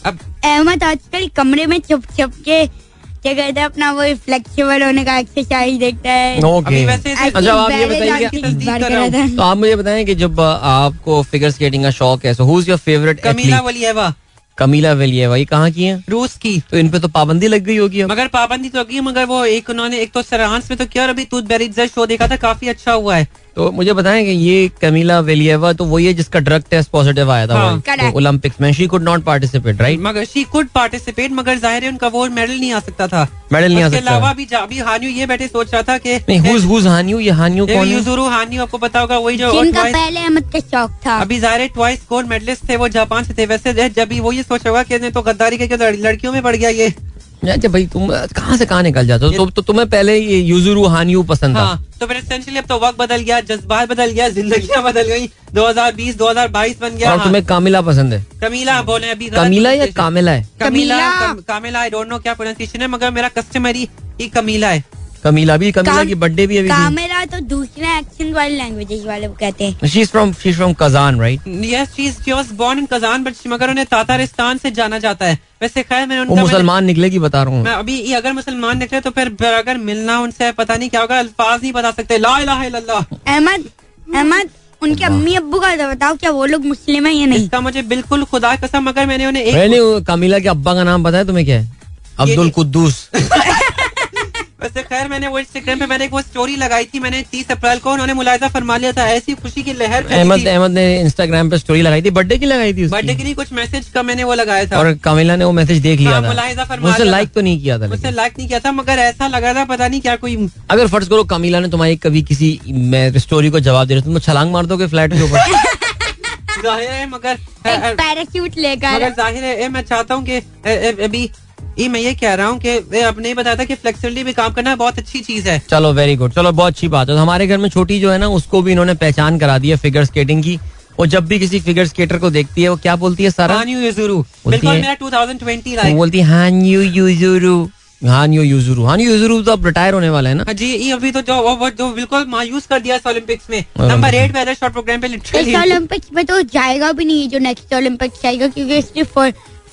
अब अहमद आजकल कमरे में छुप छुप के क्या कहते हैं अपना वो फ्लेक्सिबल होने का एक्सरसाइज देखता है। वैसे अच्छा आप ये बताइए। तो आप मुझे बताएँ कि जब आपको फिगर स्केटिंग का शौक है so who is your favourite Kamila Valieva. Kamila Valieva ये कहाँ की है? रूस की। तो इन पे तो पाबंदी लग गई होगी मगर पाबंदी तो की मगर वो एक उन्होंने एक तो सरांस में तो किया और अभी तूत बेरिज शो देखा था काफ़ी अच्छा हुआ है। तो मुझे बताएँ कि ये कमीला वेलिएवा तो वही है जिसका ड्रग टेस्ट पॉजिटिव आया था हाँ, वही। correct. तो ओलंपिक्स में she could not participate right मगर शी कुड पार्टिसिपेट मगर ज़ाहिर है उनका वो मेडल नहीं आ सकता था। मेडल नहीं आ उसके सकता। अलावा भी जा- अभी हानियो ये बैठे सोच रहा था कि नहीं हुज हुज हानियू? ये हानियू कौन है? यूजुरु हानियो आपको पता होगा वही जो जिनका पहले अहमद का शौक था। अभी ज़ाहिर ट्वाइस गोल्ड मेडलिस्ट थे वो जापान से थे। वैसे जब भी वो ये सोच होगा कि इसने तो गद्दारी के लड़कियों में पड़ गया ये। अच्छा भाई तुम कहाँ से कहाँ निकल जाते हो? तो, तो तुम्हें पहले ये यूजू हानियू पसंद था। हाँ तो फिर एसेंशियली अब तो वक्त बदल गया जज्बात बदल गया ज़िंदगी बदल गई। 2020 2022 बन गया। और हाँ। तुम्हें कामिला पसंद है? कमीला बोले अभी कमीला या कामिला है? Kamila Kamila. Kamila I don't know क्या प्रोनाउंसिएशन है मगर मेरा कस्टमरी ही कमीला है। कमीला भी कमीला की बर्थडे भी अभी कामेरा तो दूसरे एक्शन वाली लैंग्वेजेस वाले वो कहते हैं। She is from she is from Kazan right yes she is she was born in Kazan but मगर उन्हें तातारिस्तान से जाना जाता है। वैसे खैर मैंने उनका मैंने- मुसलमान निकलेगी बता रहा हूँ। मैं अभी ये अगर मुसलमान निकले तो फिर अगर मिलना उनसे पता नहीं क्या होगा अल्फाज नहीं बता सकते। ला इलाहा इल्लल्लाह। अहमद अहमद उनके अम्मी अब्बू का बताओ क्या वो लोग मुस्लिम है या नहीं? इसका मुझे बिल्कुल खुदा की कसम मगर मैंने उन्हें एक मैंने कमीला के अब्बा का नाम बताया तुम्हें क्या है? अब्दुल कुद्दूस। वैसे खैर मैंने वो इंस्टाग्राम पे मैंने एक वो स्टोरी लगाई थी मैंने तीस अप्रैल को उन्होंने मुलायजा फरमा लिया था ऐसी खुशी की लहर अहमद अहमद ने इंस्टाग्राम पे स्टोरी लगाई थी। बर्थडे की लगाई थी बर्थडे के लिए कुछ मैसेज का मैंने वो लगाया था। और कमीला ने वो मैसेज देख लिया हाँ, था। मुलाहिजा फरमा लाइक तो नहीं किया था मुझसे लाइक नहीं किया था मगर ऐसा लगा था पता नहीं क्या कोई अगर फ़र्ज़ करो कमीला ने तुम्हारी कभी किसी स्टोरी को जवाब दे रहे तुम तो छलांग मार दोगे फ्लैट के ऊपर। ज़ाहिर है मगर पैराशूट लेकर मगर ज़ाहिर है मैं चाहता हूँ कि अभी ये मैं ये कह रहा हूँ कि अब बताया था कि फ्लेक्सिबिलिटी में काम करना बहुत अच्छी चीज़ है। चलो वेरी गुड चलो बहुत अच्छी बात है। तो हमारे घर में छोटी जो है ना उसको भी इन्होंने पहचान करा दी है फिगर स्केटिंग की। वो जब भी किसी फिगर स्केटर को देखती है वो क्या बोलती है सारा? हानियो युजुरु बिल्कुल मेरा 2020 लाइक बोलती है हान यू यूजुरु हान यू यूजुरु हान यू यूजुरु तो अब रिटायर होने वाला है ना? हाँ जी ये अभी तो जो वो, वो जो बिल्कुल मायूस कर दिया इस ओलंपिक्स में। Number eight whether short program पे इस लिटरली ओलंपिक्स में तो जाएगा भी नहीं जो नेक्स्ट ओलंपिक्स आएगा क्योंकि इसने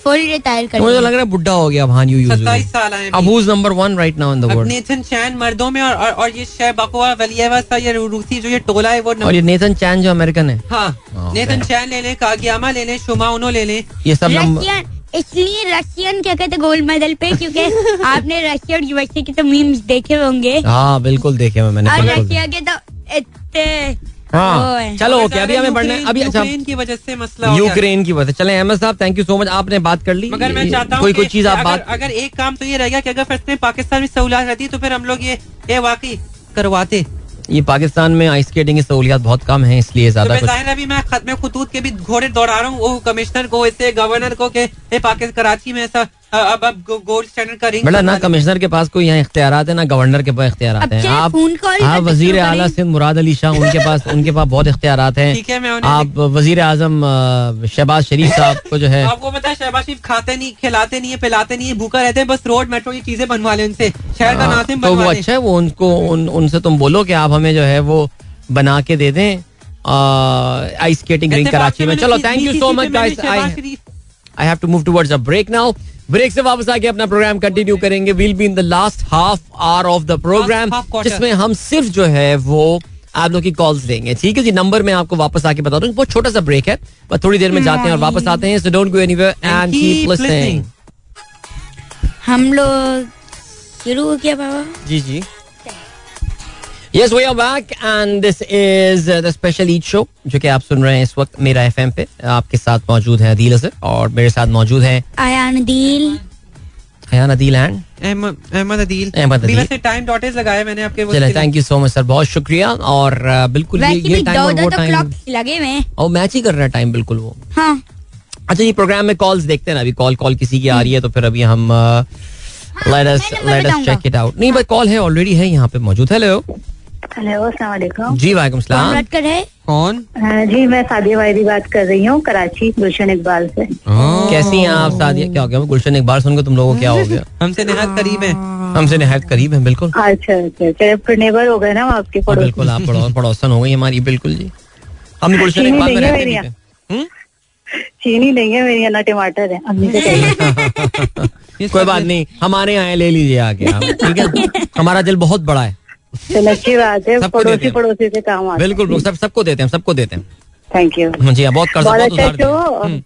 फुल रिटायर कर मुझे तो लग रहा है बुढ़ा हो गया हान यू सत्ताईस साल आए अब who number one right now in the अब वर्ल्ड नेथन चैन मर्दों में और और, और ये शे बकवा वलियवा सा ये रूसी जो ये टोला है वो और ये नेथन चैन जो अमेरिकन है। हाँ हाँ, नेथन चैन ले लें कागियामा ले लें शुमा उनो ले लें। ये सब नंबर रशियन इसलिए रशियन क्या कहते गोल्ड मेडल पे? क्योंकि आपने रशिया और यूएसए के तो मीम्स देखे होंगे। हाँ बिल्कुल देखे हुए मैंने और रशिया के तो इतने हाँ। चलो ओके अभी हमें बढ़ना है। अभी अच्छा। की वजह से मसला यूक्रेन की वजह से। चले अहमद साहब थैंक यू सो मच आपने बात कर ली। मगर मैं चाहता हूँ कोई कोई चीज़ आप अगर, बात अगर एक काम तो ये रह गया कि अगर फ़र्स्ट में पाकिस्तान में सहूलियत रहती तो फिर हम लोग ये ये वाकई करवाते। ये पाकिस्तान में आइस स्केटिंग की सहूलियात बहुत कम है इसलिए तो ज़्यादा ज़ाहिर अभी मैं खत्म खतूत के भी घोड़े दौड़ा रहा हूँ वो कमिश्नर को ऐसे गवर्नर को के पाकिस्तान कराची में ऐसा अब अब गोल्ड स्टैंडर्ड का रिंग बेटा ना कमिश्नर के पास कोई यहाँ इख्तियार है ना गवर्नर के पास इख्तियार हैं। आप आप वज़ीर शुरू आला। सिंध मुराद अली शाह उनके पास उनके पास बहुत इख्तियार हैं। ठीक है, मैं आप वज़ीर आज़म शहबाज शरीफ साहब को जो है आपको पता है शहबाज शरीफ खाते नहीं खिलाते नहीं है पिलाते नहीं है भूखा रहते हैं बस रोड मेट्रो ये चीज़ें बनवा ले उनसे। शहर का नासिम तो वो अच्छा है वो उनको उनसे तुम बोलो कि आप हमें जो है वो बना के दे दें आइस स्केटिंग रिंग कराची में। चलो thank you so much guys I have to move towards a break now break से वापस आके अपना प्रोग्राम कंटिन्यू करेंगे। Will be in the last half hour of the program जिसमें हम सिर्फ़ जो है वो आप लोग की कॉल्स देंगे। ठीक है जी? नंबर में आपको वापस आके बता दूँ बहुत छोटा सा ब्रेक है पर थोड़ी देर में जाते हैं और वापस आते हैं so don't go anywhere and keep keep listening हम लोग शुरू हो गया बाबा। जी जी। Yes we are back and this is the special Eid show जो कि आप सुन रहे हैं इस वक्त मेरा एफएम पे। आपके साथ मौजूद है अदील असर और मेरे साथ मौजूद है आयान दिल हयान अदील एंड अहमद अदील अहमद अदील। टाइम डॉटेज लगाए मैंने आपके वो चले thank you so much sir बहुत शुक्रिया और uh, बिल्कुल ये ये टाइम और वो तो टाइम लगे हुए हैं। और मैच ही कर रहा है टाइम बिल्कुल वो। हाँ। अच्छा ये प्रोग्राम में कॉल्स देखते हैं ना अभी कॉल कॉल किसी की आ रही है तो फिर अभी हम let us let us. Check it out नहीं भाई कॉल है ऑलरेडी है यहाँ पे मौजूद। हेलो हेलो जी वालेकुम कौन सलाम बात कर रहे कौन? जी मैं सादिया वायदी बात कर रही हूँ कराची गुलशन इकबाल से। कैसी हैं आप सादिया? क्या हो गया? गुलशन इकबाल बार सुन के तुम लोगों को क्या हो गया? हमसे निहायत करीब है। हमसे नहायत करीब है बिल्कुल। अच्छा अच्छा चलो फिर नेबर हो गए ना आपके हाँ, पड़ोस। बिल्कुल आप पड़ो, पड़ोसन हो गई हमारी बिल्कुल जी। हम गुलशन चीनी इकबाल में नहीं है रहते हम्म? चीनी नहीं है मेरी यहाँ टमाटर है। अम्मी से कोई बात नहीं हमारे यहाँ ले लीजिए आके आप ठीक है? हमारा दिल बहुत बड़ा है। चलो अच्छी बात है सबको देते पड़ोसी हैं। पड़ोसी से काम आता बिल्कुल बिल्कुल, सब सबको देते हैं सबको देते हैं। थैंक यू हाँ जी हाँ, बहुत कर बहुत अच्छा शो। हम्म।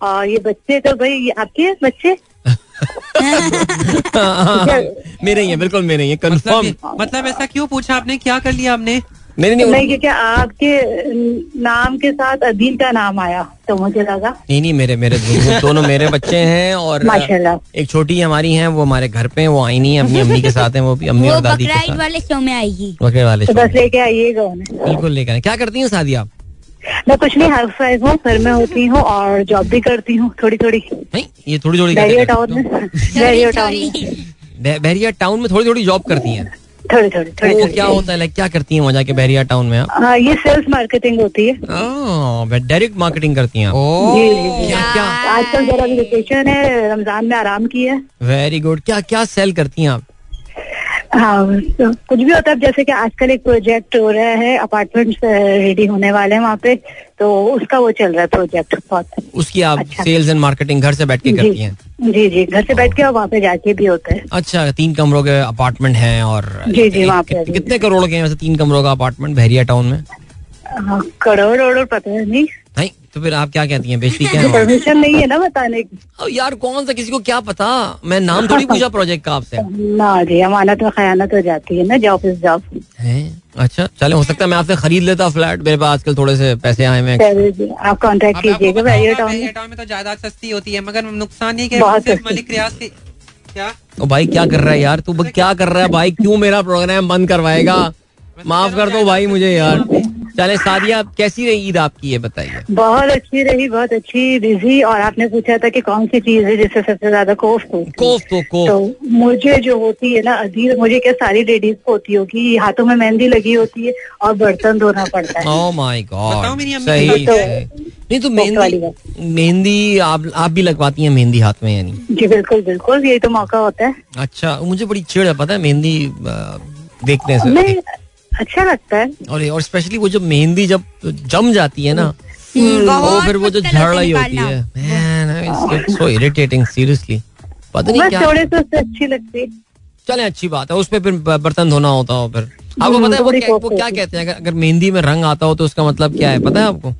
और ये बच्चे तो भाई आपके बच्चे? हाँ, हाँ, मेरे ही है बिल्कुल मेरे ही है मतलब कंफर्म मतलब ऐसा क्यों पूछा आपने? क्या कर लिया आपने? नहीं नहीं नहीं क्योंकि आपके नाम के साथ अदील का नाम आया तो मुझे लगा। नहीं नहीं मेरे मेरे दोनों मेरे बच्चे हैं और माशाल्लाह। एक छोटी हमारी हैं वो हमारे घर पे हैं, वो आई नहीं है अपनी अम्मी के साथ हैं वो भी अम्मी और दादी के साथ। वाले शो में आएगी। बकरे वाले तो शो बस लेके आइएगा उन्हें। बिल्कुल लेकर आए। क्या करती हैं शादी आप? मैं कुछ नहीं हाउस वाइफ हूँ घर में होती हूँ और जॉब भी करती हूँ थोड़ी थोड़ी नहीं ये थोड़ी थोड़ी बैरियर टाउन में। करती बैरियर टाउन में। Sorry. बहरिया टाउन में थोड़ी थोड़ी जॉब करती हैं। थोड़ी थोड़ी थोड़ी वो क्या होता है क्या करती है वहाँ जाके बहरिया टाउन में आप? हाँ ये सेल्स मार्केटिंग होती है। डायरेक्ट मार्केटिंग करती है आजकल जरा वेकेशन है रमज़ान में आराम की है। वेरी गुड क्या क्या सेल करती हैं आप? हाँ तो कुछ भी होता है जैसे कि आजकल एक प्रोजेक्ट हो रहा है अपार्टमेंट रेडी होने वाले हैं वहाँ पे तो उसका वो चल रहा है प्रोजेक्ट बहुत। उसकी आप अच्छा। सेल्स एंड मार्केटिंग घर से बैठ के करती हैं? जी जी घर से बैठ के और वहाँ पे जाके भी होता है। अच्छा तीन कमरों के अपार्टमेंट हैं और जी, जी, वहाँ पे कितने करोड़ के हैं वैसे तीन कमरों का अपार्टमेंट बहरिया टाउन में? करोड़ वरोड़ पता है नहीं। नहीं तो फिर आप क्या कहती हैं? बेचती क्या परमिशन नहीं है ना बताने की। अब यार कौन सा? किसी को क्या पता? मैं नाम थोड़ी पूछा प्रोजेक्ट का आपसे। ना जी अमानत में खयानत हो जाती है ना जॉब इज़ जॉब अच्छा चले हो सकता है मैं आपसे खरीद लेता फ्लैट। मेरे पास आजकल थोड़े से पैसे आए हैं। आप कांटेक्ट अब कीजिएगा में बैरियर टाउन में तो जायदाद सस्ती होती है मगर नुकसान ये बहुत मलिक रियाज की क्या? ओ भाई क्या कर रहा है यार? तू क्या कर रहा है भाई? क्यों मेरा प्रोग्राम बंद करवाएगा? माफ़ कर दो भाई मुझे यार। चले सादिया कैसी रही ईद आपकी ये बताइए? बहुत अच्छी रही बहुत अच्छी बिज़ी और आपने पूछा था कि कौन सी चीज़ है जिससे सबसे ज़्यादा कोफ्त होती है। कोफ तो कोफ तो मुझे जो होती है ना अधीर मुझे क्या सारी लेडीज़ को होती होगी हाथों में मेहंदी लगी होती है और बर्तन धोना पड़ता है। ओह माय गॉड सही तो- नहीं तो मेहंदी मेहंदी आप आप भी लगवाती हैं मेहंदी हाथ में यानी? जी बिल्कुल बिल्कुल यही तो मौका होता है। अच्छा मुझे बड़ी चिड़ है पता है मेहंदी देखने से। नहीं अच्छा लगता है। और और स्पेशली वो जब मेहंदी जब जम जाती है ना हम्म, वो फिर वो जो झड़ रही होती है। मैन सो इरिटेटिंग सीरियसली पता नहीं क्या थोड़े से अच्छी लगती है। चले अच्छी बात है। उस पर फिर बर्तन धोना होता हो फिर। आपको हम्म, पता है वो क्या, वो क्या कहते हैं। अगर, मेहंदी में रंग आता हो तो उसका मतलब क्या है? पता है आपको?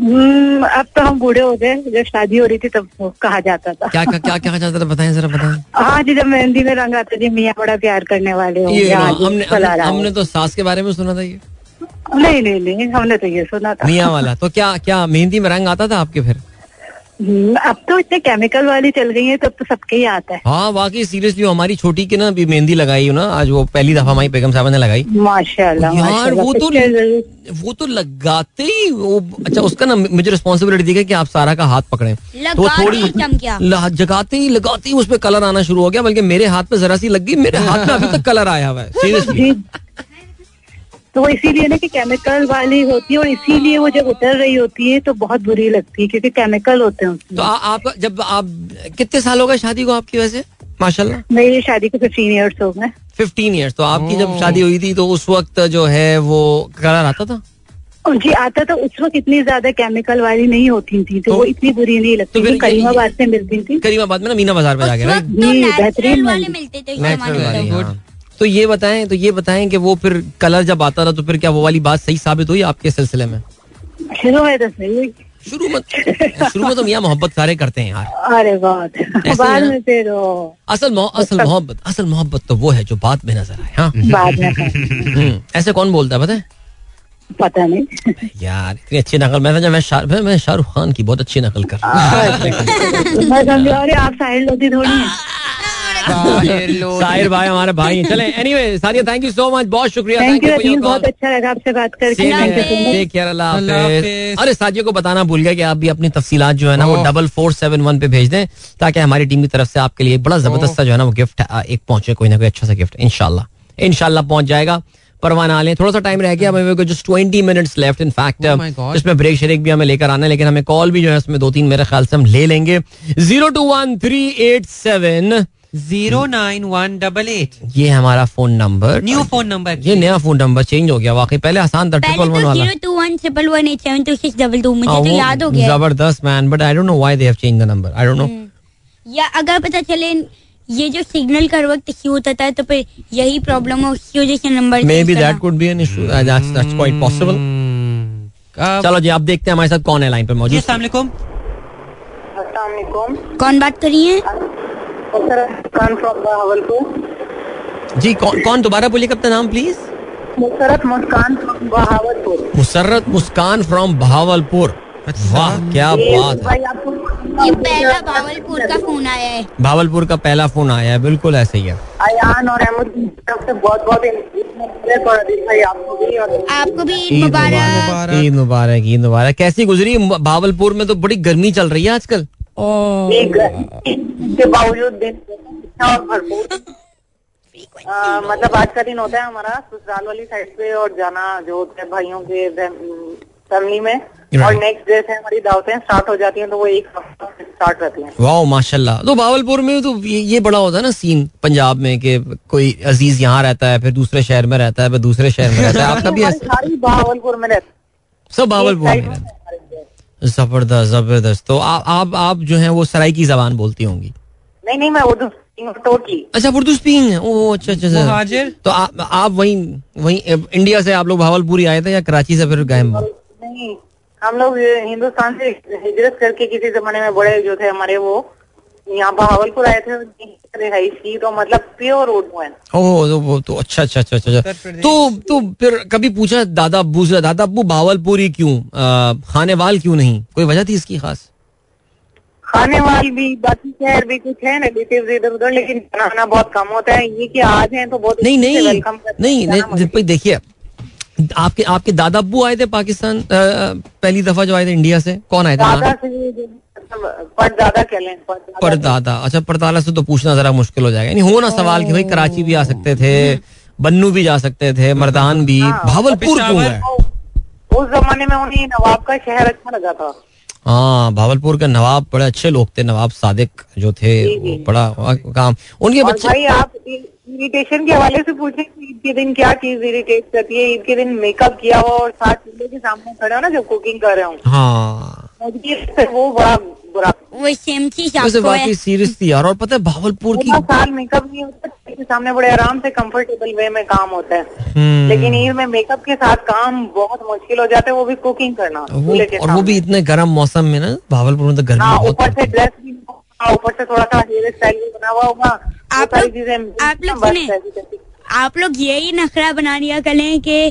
अब तो हम बूढ़े हो गए। जब शादी हो रही थी तब कहा जाता था। क्या क्या क्या कहा जाता था? बताएँ जरा बताएँ। हाँ जी जब मेहंदी में रंग आता जी मियाँ बड़ा प्यार करने वाले हो हमने हमने, हमने तो सास के बारे में सुना था ये। नहीं नहीं नहीं हमने तो ये सुना था। मियाँ वाला। तो क्या क्या मेहंदी में रंग आता था आपके फिर? हम्म, अब तो इतने केमिकल वाली चल गई है तब तो सबके ही आता है। हाँ वाकई सीरियसली हमारी छोटी की ना अभी मेहंदी लगाई हो ना आज वो पहली दफ़ा हमारी बेगम साहब ने लगाई। माशाल्लाह यार वो तो वो तो लगाते ही वो अच्छा उसका ना मुझे रिस्पॉन्सिबिलिटी दी गई कि आप सारा का हाथ पकड़े। तो ही। ल- जगाते ही लगाते ही उसमें कलर आना शुरू हो गया बल्कि मेरे हाथ में जरा सी लग गई मेरे हाथ में अभी तक कलर आया हुआ है सीरियसली जी तो वो इसीलिए ना कि केमिकल वाली होती है और इसीलिए वो जब उतर रही होती है तो बहुत बुरी लगती है क्योंकि केमिकल होते हैं उसमें। तो आ, आप जब आप कितने साल हो गए शादी को आपकी वैसे? माशाल्लाह। मेरी शादी को फिफ्टीन ईयर्स हो गए। फिफ्टीन ईयर्स तो आपकी जब शादी हुई थी तो उस वक्त जो है वो कलर आता था? और जी आता तो उस वक्त इतनी ज़्यादा केमिकल वाली नहीं होती थी तो तो- वो इतनी बुरी नहीं तो लगती ये- करीमाबाद से मिलती थी। करीमाबाद में ना मीना बाज़ार में जाके तो बेहतरीन वाले मिलते थे में तो। तो ये बताएँ तो ये बताएँ कि वो फिर कलर जब आता था तो फिर क्या वो वाली बात सही साबित हुई आपके सिलसिले में? शुरू में तो सही। शुरू में शुरू में तो मियाँ मोहब्बत सारे करते हैं यार। अरे बहुत है बाद में फिर असल मोह- असल मोहब्बत असल मोहब्बत तो वो है जो बाद में नज़र आए हाँ। बाद में। हम्म, ऐसे कौन बोलता है पता है? पता नहीं। यार इतनी अच्छी नकल मैं समझा मैं मैं, मैं शाहरुख खान की बहुत अच्छी नकल कर रहा हूँ। मैं अरे आप थोड़ी साहिर भाई हमारे भाई हैं। चलें एनीवे सारिया थैंक यू सो मच बहुत शुक्रिया। Thank you. बहुत अच्छा लगा आपसे बात करके। Same Thank you so here. much. Take care, अल्लाह। अरे साजियों को बताना भूल गया कि आप भी अपनी तफसीलात जो है ना वो डबल फोर सेवन वन पे भेज दें ताकि हमारी टीम की तरफ़ से आपके लिए बड़ा ज़बरदस्त सा जो है ना वो गिफ्ट एक पहुँचे कोई ना कोई अच्छा सा गिफ्ट इनशाला इनशाला पहुँच जाएगा। परवाना लें। थोड़ा सा टाइम रह गया हमें just twenty minutes left in fact Oh इसमें ब्रेक शरेक भी हमें लेकर आना है लेकिन हमें कॉल भी जो है उसमें दो तीन मेरे ख्याल से हम ले लेंगे। Zero two one three eight seven zero nine one double eight ये हमारा phone number new phone number ये नया फ़ोन नंबर चेंज हो गया वाकई पहले आसान था ट्रिपल वन तो वाला। Two one triple one eight seven two six double two मुझे हाँ, तो याद हो गया। ज़बरदस्त man but I don't know why they have change the number I don't know या अगर पता चले ये जो सिग्नल का वक्त इश्यू होता था तो फिर यही प्रॉब्लम है उसकी वजह से number may be that could be an issue that's that's quite possible चलो जी आप देखते हैं हमारे साथ कौन है लाइन पे मौजूद? अस्सलाम वालेकुम। कौन बात कर रही है? जी कौन कौन? दोबारा बोलिए कब नाम please Musarrat Muskan from Bahawalpur Musarrat Muskan from Bahawalpur वाह क्या बात है। ये पहला भावलपुर का फ़ोन आया है। भावलपुर का पहला फ़ोन आया है बिल्कुल ऐसे ही है। अयान और अहमद से बहुत बहुत आपको भी ईद मुबारक। ईद मुबारक ईद मुबारक। कैसी गुजरी? भावलपुर में तो बड़ी गर्मी चल रही है आजकल। के बावजूद दिन और भरपूर आ, मतलब आज का दिन होता है हमारा ससुराल वाली साइड पे और जाना जो होता है भाइयों के फैमिली में। और नेक्स्ट डे से हमारी दावतें स्टार्ट हो जाती हैं तो वो एक हफ़्ता स्टार्ट रहती हैं। वाह माशाल्लाह। तो भावलपुर में तो ये, ये बड़ा होता है ना सीन पंजाब में कि कोई अज़ीज़ यहाँ रहता है फिर दूसरे शहर में रहता है फिर दूसरे शहर में रहता है। आपका भी ऐसा सारी बहावलपुर में रहती सब भावलपुर में रहता है। ज़बरदस्त ज़बरदस्त। तो आ, आप आप जो है वो सराय की जबान बोलती होंगी। नहीं नहीं मैं उर्दू टोटली अच्छा उर्दू स्पीकिंग है। ओ अच्छा अच्छा अच्छा। मुहाजिर? तो आ, आप वही वहीं इंडिया से आप लोग भावलपुरी आए थे या कराची से फिर गए नहीं हम लोग हिंदुस्तान से हिजरत करके किसी जमाने में बड़े जो थे हमारे वो यहाँ बहावलपुर आए थे रिहाइश की तो मतलब प्योर उर्दू है। ओह तो वो तो अच्छा अच्छा अच्छा अच्छा अच्छा। तो तो फिर कभी पूछा दादा अब्बू से दादा ही क्यों? अ, खानेवाल क्यों नहीं? कोई वजह थी इसकी खास? खाने वाली भी बाकी शहर भी कुछ है रिलेटिव इधर उधर लेकिन बनाना बहुत कम होता है। ये कि आज हैं तो बहुत नहीं नहीं नहीं नहीं भाई देखिए आपके आपके दादा अबू आए थे पाकिस्तान पहली दफ़ा जो आए थे इंडिया से कौन आए थे? दादा से जो परदादा कह लें परदादा परदादा अच्छा परदादा से तो पूछना जरा मुश्किल हो जाएगा। हो ना सवाल कि भाई कराची भी आ सकते थे बन्नू भी जा सकते थे मर्दान भी भावलपुर क्यों है? उस जमाने में उन्हें नवाब का शहर अच्छा लगा था। हाँ भावलपुर के नवाब बड़े अच्छे लोग थे नवाब सादिक जो थे वो बड़ा काम। उनके बच्चे भाई आप इरिटेशन के हवाले से पूछे ईद के दिन क्या चीज़ इरिटेट करती है? ईद के दिन मेकअप किया हो और साथ चूल्हे के सामने खड़े हो ना जब कुकिंग कर रहे हो। हाँ। वो बड़ा बुरा वो सेम चीज़ आपको है वाकई सीरियस थी यार और पता है भावलपुर की पूरा साल मेकअप नहीं होता के सामने बड़े आराम से कंफर्टेबल वे में काम होता है। हम्म, लेकिन ईद में मेकअप के साथ काम बहुत मुश्किल हो जाता है वो भी कुकिंग करना वो के और वो भी इतने गर्म मौसम में ना भावलपुर में तो गर्मी हाँ ऊपर से ड्रेस भी हाँ, ऊपर से थोड़ा सा हेयर स्टाइल भी बना हुआ होगा। आप लोग- आप लोग सुने? आप लोग यही नखरा बना लिया करें कि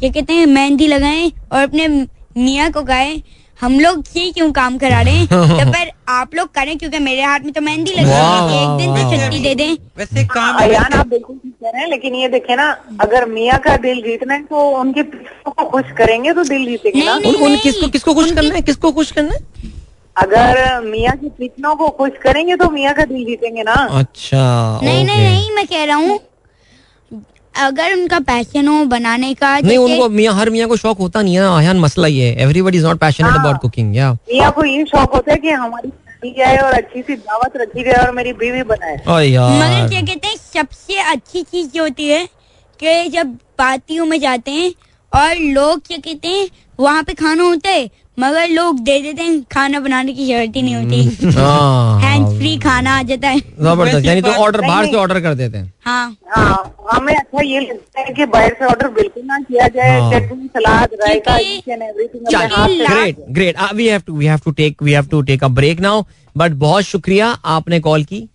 क्या कहते हैं मेहंदी लगाएँ और अपने मियाँ को गाएँ। हम लोग ये क्यों काम करा रहे हैं? तो पर आप लोग करें क्योंकि मेरे हाथ में तो मेहंदी लगी है। एक दिन तो छुट्टी दे दें। वैसे काम अयान आप बिल्कुल ठीक कह रहे हैं लेकिन ये देखे ना अगर मियाँ का दिल जीतना है तो उनके पिछलों को खुश करेंगे तो दिल जीतेंगे ना। उन, किसको किसको खुश करना है? किसको खुश करना है? अगर मियाँ के पिछलों को खुश करेंगे तो मियाँ का दिल जीतेंगे ना। अच्छा नहीं नहीं नहीं मैं कह रहा हूँ अगर उनका पैशन हो बनाने का नहीं जैसे- उनको मियाँ हर मियाँ को शौक होता नहीं है आयान मसला ये है। एवरीबडी इज़ नॉट पैशनेट हाँ। अबाउट कुकिंग या मियाँ को ये शौक होता है कि हमारी जाए और अच्छी सी दावत रखी जाए और मेरी बीवी बनाए। यार। मगर क्या कहते हैं सबसे अच्छी चीज़ जो होती है कि जब पार्टियों में जाते हैं और लोग क्या कहते हैं वहाँ पे खाना होता है मगर लोग दे देते हैं खाना बनाने की ज़रूरत ही नहीं होती। हाँ। हैंड फ्री खाना आ जाता है। ज़बरदस्त यानी तो ऑर्डर बाहर से ऑर्डर कर देते हैं। हाँ। हाँ हमें अच्छा ये लगता है कि बाहर से ऑर्डर बिल्कुल ना किया जाए हाँ। Chutney salad raita great great we have to we have to take we have to take a break now but बहुत शुक्रिया आपने कॉल की।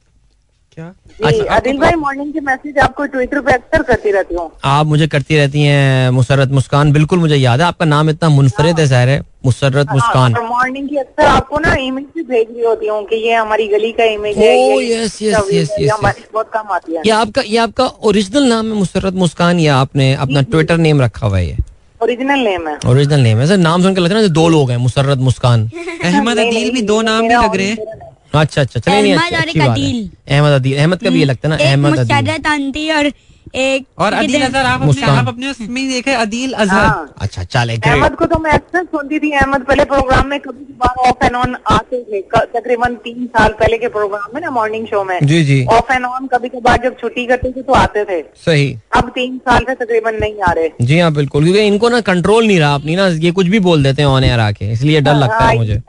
क्या? अच्छा, आदिल भाई मॉर्निंग के मैसेज आपको ट्विटर पे अक्सर करती रहती हूँ। आप मुझे करती रहती हैं मुसरत मुस्कान बिल्कुल मुझे याद है आपका नाम इतना मुनफरद है जहर है मुसरत मुस्कान। मॉर्निंग की अक्सर आपको ना इमेज भी भेज रही होती हूँ कि ये हमारी गली का इमेज है Oh, ये yes, इसका yes, view yes, है, ये yes, हमारी बहुत काम आती है। ये आपका ये आपका ओरिजिनल नाम है मुसरत मुस्कान या आपने अपना ट्विटर नेम रखा हुआ है ये? ओरिजिनल नेम है। ओरिजिनल नेम है। सर नाम सुनकर लगता है ना जैसे दो लोग हैं मुसरत मुस्कान। अहमद अदील भी दो नाम भी लग रहे हैं। है। अच्छा अच्छा चलिए नहीं अहमद अच्छी अच्छी बात है। अदील। अहमद अदील अहमद का भी ये लगता है ना अहमद मुशर्रत आंटी और एक और अदील अजहर आप अपने आप अपने उसमें देखे अदील अजहर। हाँ। अच्छा चले अहमद को तो मैं अक्सर सुनती थी अहमद पहले प्रोग्राम में कभी कभार ऑफ़ एंड ऑन आते थे तकरीबन तीन साल पहले के प्रोग्राम में ना मॉर्निंग शो में। जी जी। ऑफ़ एंड ऑन कभी कभार जब छुट्टी करते थे तो आते थे। सही। अब तीन साल से तकरीबन नहीं आ रहे। जी हाँ बिल्कुल क्योंकि इनको ना कंट्रोल नहीं रहा अपनी ना ये कुछ भी बोल देते हैं ऑन एयर आके इसलिए डर लगता है हाँ, मुझे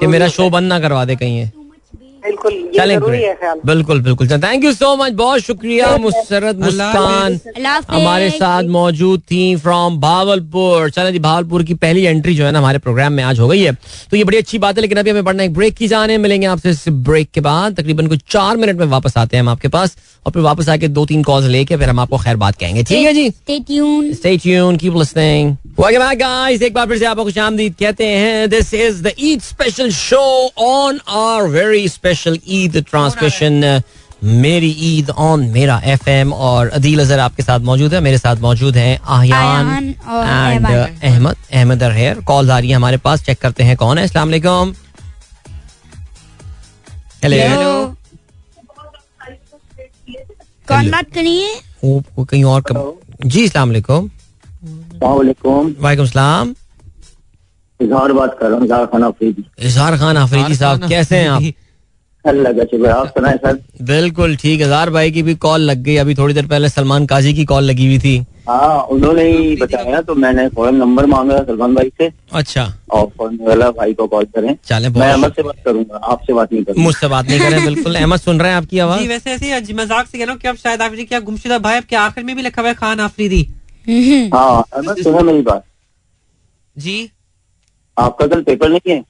कि मेरा शो बंद ना करवा दे कहीं बिल्कुल ये चलें ज़रूरी है ख्याल। बिल्कुल बिल्कुल। थैंक यू सो मच बहुत शुक्रिया मुसरत मुस्कान। हमारे साथ मौजूद थी फ्रॉम भावलपुर चलो जी भावलपुर की पहली एंट्री जो है ना हमारे प्रोग्राम में आज हो गई है। तो ये बड़ी अच्छी बात है लेकिन अभी हमें बढ़ना एक ब्रेक की जाने मिलेंगे आपसे इस ब्रेक के बाद। तकरीबन कुछ चार मिनट में वापस आते हैं हम आपके पास। और फिर वापस आके दो तीन कॉल लेके फिर हम आपको खैर बात कहेंगे। ठीक है जी. Stay tuned, keep listening. Welcome back, guys. एक बार फिर से आपको खुश आमदीद कहते हैं। This is the Eid special show on our very special Eid transmission मेरी ईद ऑन मेरा एफएम और अदील अजहर आपके साथ मौजूद है मेरे साथ मौजूद हैं Ayaan and Ahmed. Ahmed here call आ रही है हमारे पास चेक करते हैं कौन है। अस्सलाम वालेकुम। हेलो कौन बात करी है? कहीं और कब जी अस्सलाम वालेकुम। वालेकुम। वालेकुम सलाम। इजहार बात कर रहा हूँ इजहार खान अफरीदी इजहार खान अफरीदी साहब कैसे हैं आप? बिल्कुल ठीक है। जार भाई की भी कॉल लग गई। अभी थोड़ी देर पहले सलमान काजी की कॉल लगी हुई थी। हाँ उन्होंने ही बताया तो मैंने फ़ौरन नंबर मांगा सलमान भाई से। अच्छा। और फ़ौरन वाला भाई को कॉल करें। चले मैं अहमद से बात करूँगा आपसे बात नहीं करूँगा। मुझसे बात नहीं करें बिल्कुल। अहमद सुन रहे हैं आपकी जी आवाज़ वैसे ऐसे ही मज़ाक से कह रहा हूँ कि अब शायद आफरीदी क्या गुमशुदा भाई आपके आखिर में भी लिखा हुआ है खान आफरीदी? हम्म। हाँ अहमद सुना मेरी बात। जी। आपका कल पेपर नहीं है?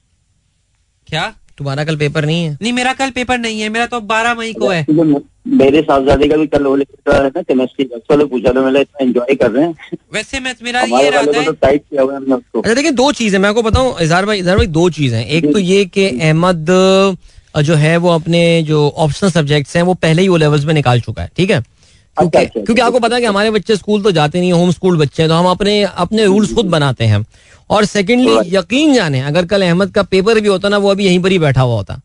क्या? तुम्हारा कल पेपर नहीं है? नहीं मेरा कल पेपर नहीं है मेरा तो बारह मई को है। मेरे साहबजादे का भी कल है ना केमिस्ट्री का तो पूछा तो मैंने इतना एंजॉय कर रहे हैं। वैसे मैं मेरा ये हमारे वाले रहता तो है टाइट किया हुआ है हमने उसको। अच्छा देखिए दो चीज़ें मैं आपको बताऊँ इजहार भाई इजहार भाई दो चीज़ है। एक तो ये कि अहमद जो है वो अपने जो ऑप्शनल सब्जेक्ट्स हैं वो पहले ही वो लेवल्स में निकाल चुका है ठीक है? क्योंकि अच्छा, अच्छा, क्योंकि आपको पता है कि हमारे बच्चे स्कूल तो जाते नहीं होम स्कूल बच्चे हैं तो हम अपने अपने रूल्स खुद बनाते हैं। और सेकेंडली यकीन जाने अगर कल अहमद का पेपर भी होता ना वो अभी यहीं पर ही बैठा हुआ होता।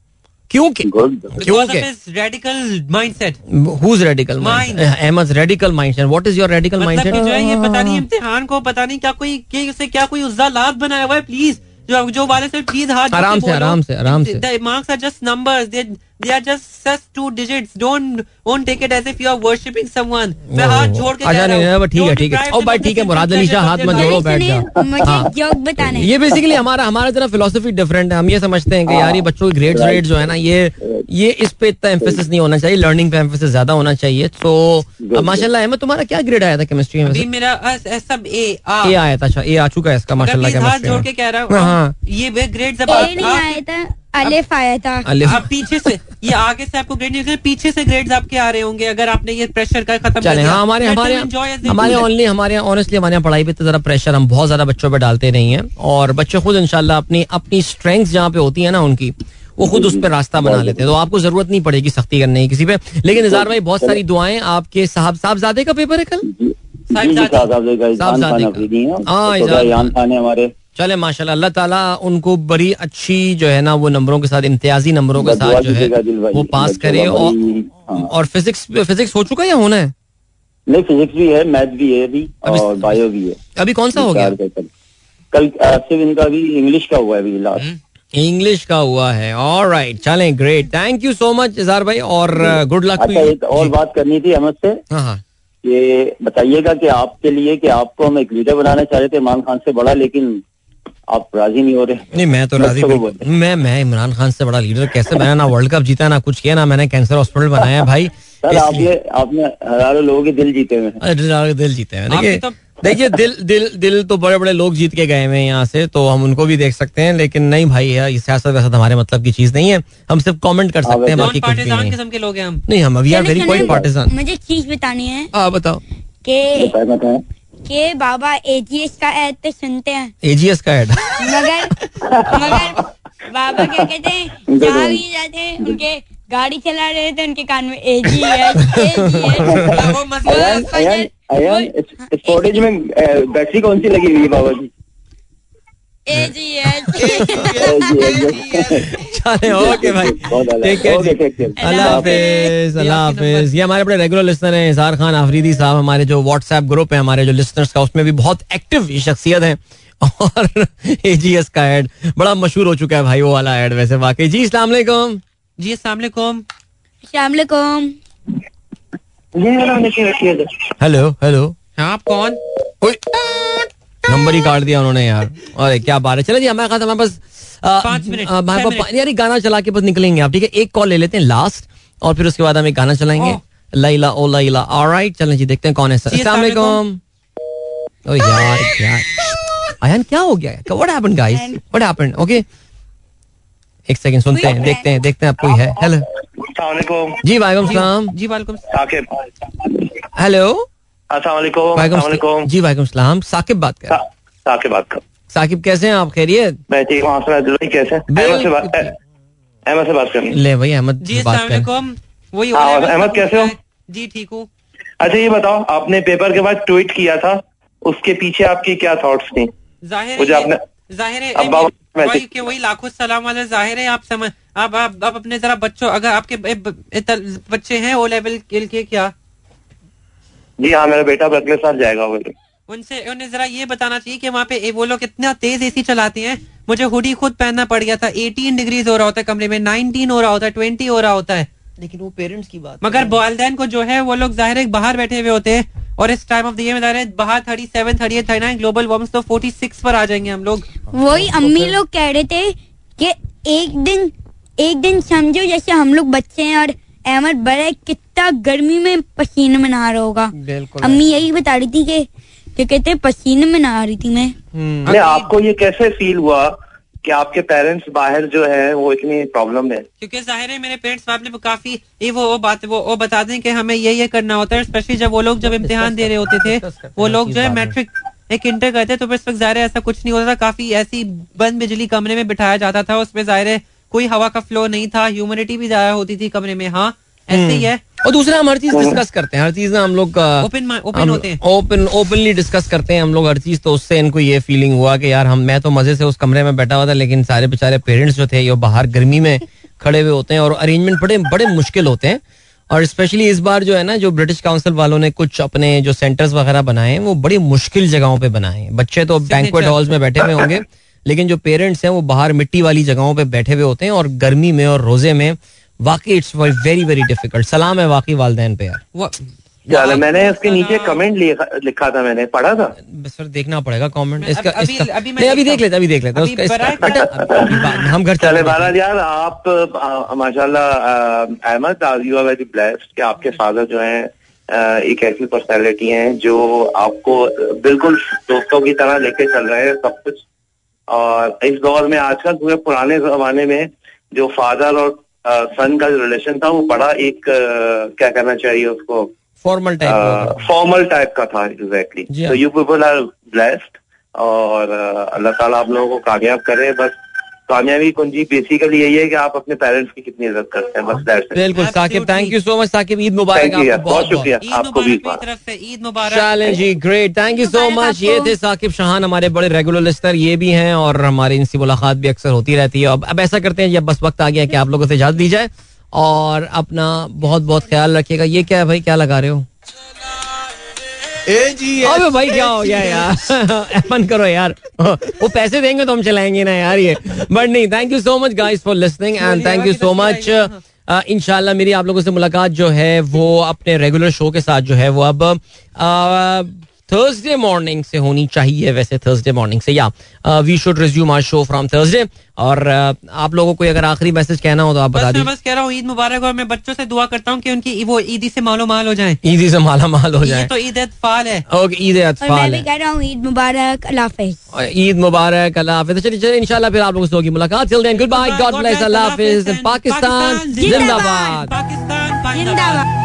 क्योंकि क्योंकि radical mindset who's radical mind. Mind. Ahmed radical mindset what is your radical मतलब माइंडसेट जो है ये पता नहीं इम्तिहान को पता नहीं क्या कोई उसे क्या कोई उज्जा लात बनाया हुआ है? प्लीज़ जो जो वाले से प्लीज़ हाथ आराम से, आराम से, आराम से। The marks are just numbers. They they are just just two digits. Don't don't take it as if you are worshipping someone. मैं हाथ जोड़ के अच्छा नहीं हूँ, ठीक है ठीक है। ओ भाई ठीक है मुराद अली शाह हाथ मत जोड़ो बैठ जा। मुझे हाँ। बताने हैं। ये बेसिकली हमारा हमारा जरा फिलोसफी डिफरेंट है। हम ये समझते हैं कि यार ये बच्चों की ग्रेड्स रेट जो है ना ये ये इस पे इतना एम्फेसिस नहीं होना चाहिए। लर्निंग पे एम्फेसिस ज़्यादा होना चाहिए। तो माशाल्लाह अहमद तुम्हारा क्या ग्रेड आया था केमिस्ट्री में मेरा सब ए आ। ए आया था अच्छा ए आ चुका है इसका माशाल्लाह हाथ केमिस्ट्री जोड़ के कह रहा हाँ, हूँ। हाँ। ये आप- आया था। अलिफ आया था। अलिफ। आप पीछे से ये आगे से आपको ग्रेड नहीं पीछे से ग्रेड्स आपके आ रहे होंगे अगर आपने ये प्रेशर का खत्म चले हाँ हमारे हमारे हमारे ओनली हमारे ऑनेस्टली हमारे यहाँ पढ़ाई पे तो जरा प्रेशर हम बहुत ज़्यादा बच्चों पे डालते नहीं है। और बच्चे खुद इंशाल्लाह अपनी अपनी स्ट्रेंथ जहाँ पे होती है ना उनकी वो खुद उस पर रास्ता बना लेते हैं। तो आपको ज़रूरत नहीं पड़ेगी सख्ती करने की किसी पे। लेकिन निजार भाई बहुत सारी दुआएँ आपके साहब साहबजादे का पेपर है कल? साहिबजादे। का। हमारे। चले माशाल्लाह अल्लाह ताला उनको बड़ी अच्छी जो है ना वो नंबरों के साथ इम्तियाजी नंबरों के साथ जो है वो पास करे और हाँ। और फिजिक्स फिजिक्स हो चुका है या होना है? नहीं फिजिक्स भी है मैथ भी है अभी अभी- और बायो भी है। अभी कौन सा हो गया? कल कल सिर्फ़ इनका भी इंग्लिश का हुआ है अभी लास्ट इंग्लिश का हुआ है। और राइट चले great thank you so much Izhar भाई और गुड लक अच्छा एक और बात करनी थी अहमद से। हाँ हाँ। ये बताइएगा कि आपके लिए कि आपको हम एक लीडर बनाना चाह रहे थे इमरान खान से बड़ा लेकिन आप राज़ी नहीं हो रहे? नहीं मैं तो राज़ी मैं मैं इमरान खान से बड़ा लीडर कैसे मैंने ना वर्ल्ड कप जीता ना कुछ किया ना मैंने कैंसर हॉस्पिटल बनाया भाई। सर आप ये आपने हज़ारों लोगों के दिल जीते हुए हैं। अरे दिल- दिल जीते हैं। देखिए तो- देखिए दिल दिल दिल तो बड़े बड़े लोग जीत के गए हुए हैं यहाँ से तो हम उनको भी देख सकते हैं लेकिन नहीं भाई यार ये सियासत वैसा हमारे मतलब की चीज़ नहीं है। हम सिर्फ़ कमेंट कर सकते हैं बाकी कुछ भी नहीं। किस्म के लोग हैं हम। नहीं हम we are very quite partisan मुझे चीज़ बतानी है हाँ बताओ। कि बताए बताए। कि बाबा एजीएस का एड तो सुनते हैं। एजीएस का एड मगर मगर बाबा क्या कहते हैं जहाँ भी जाते हैं उनके गाड़ी चला रहे थे उनके कान में एजीएस एजीएस वो में बैटरी कौन सी लगी हुई है बाबा जी? चले ओके भाई बहुत टेक केयर जी। take अल्लाह हाफिज अल्लाह हाफिज ये हमारे बड़े रेगुलर लिसनर हैं इजहार खान आफरीदी साहब हमारे जो व्हाट्सएप ग्रुप है हमारे जो लिसनर्स का उसमें भी बहुत एक्टिव शख्सियत है। और एजीएस का एड बड़ा मशहूर हो चुका है भाई वो वाला एड वैसे वाकई। जी अस्सलाम वालेकुम। जी अस्सलाम वालेकुम। शामलकुम हेलो हेलो हाँ, आप कौन? ओए, नंबर ही काट दिया उन्होंने यार। अरे क्या बात है। चलो जी हमारे पास हमारे पास पाँच मिनट, हमारे पास यार एक गाना चला के बस निकलेंगे आप ठीक है? एक कॉल ले लेते हैं लास्ट और फिर उसके बाद हम एक गाना चलाएँगे। लैला ओ लैला ऑलराइट चलें जी देखते हैं कौन है सर। अस्सलाम वालेकुम। ओ यार क्या अयान क्या हो गया? What happened guys what happened okay एक सेकंड सुनते हैं देखते हैं देखते हैं आप कोई है। हेलो अस्सलाम जी वालेकुम सलाम। जी वालेकुम। साकिब हेलो अस्सलाम वालेकुम वालेकुम जी वालेकुम सलाम। साकिब बात कर। साकिब बात कर। साकिब कैसे हैं आप? खैरियत? मैं ठीक हूँ कैसे अहमद से बात बिल्कुल। अहमद से बात करनी ले भाई अहमद जी कर। वही हाँ, अहमद कैसे हो? जी ठीक हूँ। अच्छा ये बताओ आपने पेपर के बाद ट्वीट किया था उसके पीछे आपकी क्या थॉट्स थी? ज़ाहिर मुझे आपने- ज़ाहिर है वही के वही लाखों सलाम वाले ज़ाहिर है आप समझ आप आप आप अपने जरा बच्चों अगर आपके बच्चे हैं ओ लेवल के क्या? जी हाँ मेरा बेटा अगले साल जाएगा वो। उनसे उन्हें जरा ये बताना चाहिए कि वहाँ पे ए, वो लोग इतना तेज एसी चलाते हैं। मुझे हुडी खुद पहनना पड़ गया था। 18 डिग्रीज हो रहा होता है कमरे में 19 हो रहा होता है 20 हो रहा होता है। लेकिन वो पेरेंट्स की बात मगर वालदेन को जो है वो लोग ज़ाहिर है बाहर बैठे हुए होते हैं। और इस टाइम ऑफ़ द ईयर में ज़ाहिर है बाहर 37, 38, 39 ग्लोबल वार्मिंग तो 46 पर आ जाएँगे हम लोग। वही अम्मी लोग कह रहे थे कि एक दिन एक दिन समझो जैसे हम लोग बच्चे हैं और अहमद बड़ा कितना गर्मी में पसीने में नहा रहा होगा। बिल्कुल अम्मी यही बता रही थी कि कि कहते पसीने में नहा रही थी मैं। हम्म, आपको ये कैसे फील हुआ कि आपके पेरेंट्स बाहर जो है वो इतनी प्रॉब्लम में क्योंकि ज़ाहिर है मेरे पेरेंट्स साहब ने काफ़ी ये वो वो बात वो वो बता दें कि हमें ये ये करना होता है स्पेशली जब वो लोग जब इम्तिहान दे रहे होते थे वो लोग जो है मैट्रिक एक इंटर करते तो फिर इस वक्त ज़ाहिर है ऐसा कुछ नहीं होता था काफ़ी ऐसी बंद बिजली कमरे में बिठाया जाता था उसमें ज़ाहिर है कोई हवा का फ्लो नहीं था ह्यूमिडिटी भी ज़्यादा होती थी कमरे में हाँ ऐसे ही है। और दूसरा हम हर चीज़ डिस्कस करते हैं हर चीज़ ना हम लोग mind- open होते हैं। ओपन ओपनली डिस्कस करते हैं हम लोग हर चीज़ तो उससे इनको ये फीलिंग हुआ कि यार हम मैं तो मज़े से उस कमरे में बैठा हुआ था लेकिन सारे बेचारे पेरेंट्स जो थे ये बाहर गर्मी में खड़े हुए होते हैं और अरेंजमेंट बड़े बड़े मुश्किल होते हैं। और स्पेशली इस बार जो है ना जो ब्रिटिश काउंसिल वालों ने कुछ अपने जो सेंटर्स वगैरह बनाए हैं वो बड़ी मुश्किल जगहों पे बनाए हैं। बच्चे तो बैंकुएट हॉल्स में बैठे हुए होंगे। लेकिन जो पेरेंट्स हैं वो बाहर मिट्टी वाली जगहों पे बैठे हुए होते हैं और गर्मी में और रोज़े में वाकई इट्स वेरी वेरी डिफ़िकल्ट। सलाम है वाकई वालदेन पे यार। है? मैंने उसके नीचे कमेंट लिखा था मैंने। पढ़ा था? बस फिर देखना पड़ेगा कमेंट इसका अभी- इसका अभी मैं अभी देख लेते अभी देख लेते। बाद- हम घर चले बहरहाल यार आप माशाल्लाह Ahmed you are very blessed कि आपके फादर जो हैं एक ऐसी पर्सनैलिटी हैं जो आपको बिल्कुल दोस्तों की तरह लेके चल रहे हैं सब कुछ और इस दौर में आजकल पूरे पुराने जमाने में जो फादर और सन का जो रिलेशन था वो बड़ा एक क्या कहना चाहिए उसको? फॉर्मल टाइप फॉर्मल टाइप का था एग्जैक्टली हाँ। तो यू पीपल आर ब्लेस्ड और अल्लाह ताला आप लोगों को कामयाब करे बस कामयाबी कुंजी बेसिकली यही है कि आप अपने पेरेंट्स की कितनी इज़्ज़त करते हैं बस दैट्स इट बिल्कुल Saqib thank you so much Saqib Eid मुबारक आपको बहुत शुक्रिया. आपको भी मुबारक मेरी तरफ़ से ईद मुबारक। चलें जी great thank you so much ये थे साकिब शाहान हमारे बड़े रेगुलर लिस्टर ये भी हैं और हमारी इनसे मुलाकात भी अक्सर होती रहती है। अब अब ऐसा करते हैं जब बस वक्त आ गया कि आप लोगों से इजाज़त दी जाए और अपना बहुत बहुत ख्याल रखिएगा। ये क्या है भाई क्या लगा रहे हो? अबे भाई क्या हो गया यार? अपन करो यार। वो पैसे देंगे तो हम चलाएँगे ना यार ये। बट नहीं thank you so much guys for listening and thank you so much इनशाला मेरी आप लोगों से मुलाकात जो है वो अपने रेगुलर शो के साथ जो है वो अब थर्सडे मॉर्निंग से होनी चाहिए वैसे थर्सडे मॉर्निंग से। या we should resume our show from Thursday और uh, आप लोगों को अगर आखिरी मैसेज कहना हो तो आप बस बता मैं दीजिए। बस कह रहा हूँ ईद मुबारक और मैं बच्चों से दुआ करता हूँ कि उनकी वो ईदी से मालो माल हो जाए। ईदी से माला माल हो जाए। तो ईद फाल है। ओके ईद अतफाल कह रहा हूँ ईद मुबारक अल्लाह हाफिज। ईद मुबारक अल्लाह हाफिज। तो चलिए चलिए इंशाल्लाह फिर आप लोगों से होगी मुलाकात। Till then good bye God bless अल्लाह हाफिज। पाकिस्तान जिंदाबाद। पाकिस्तान जिंदाबाद।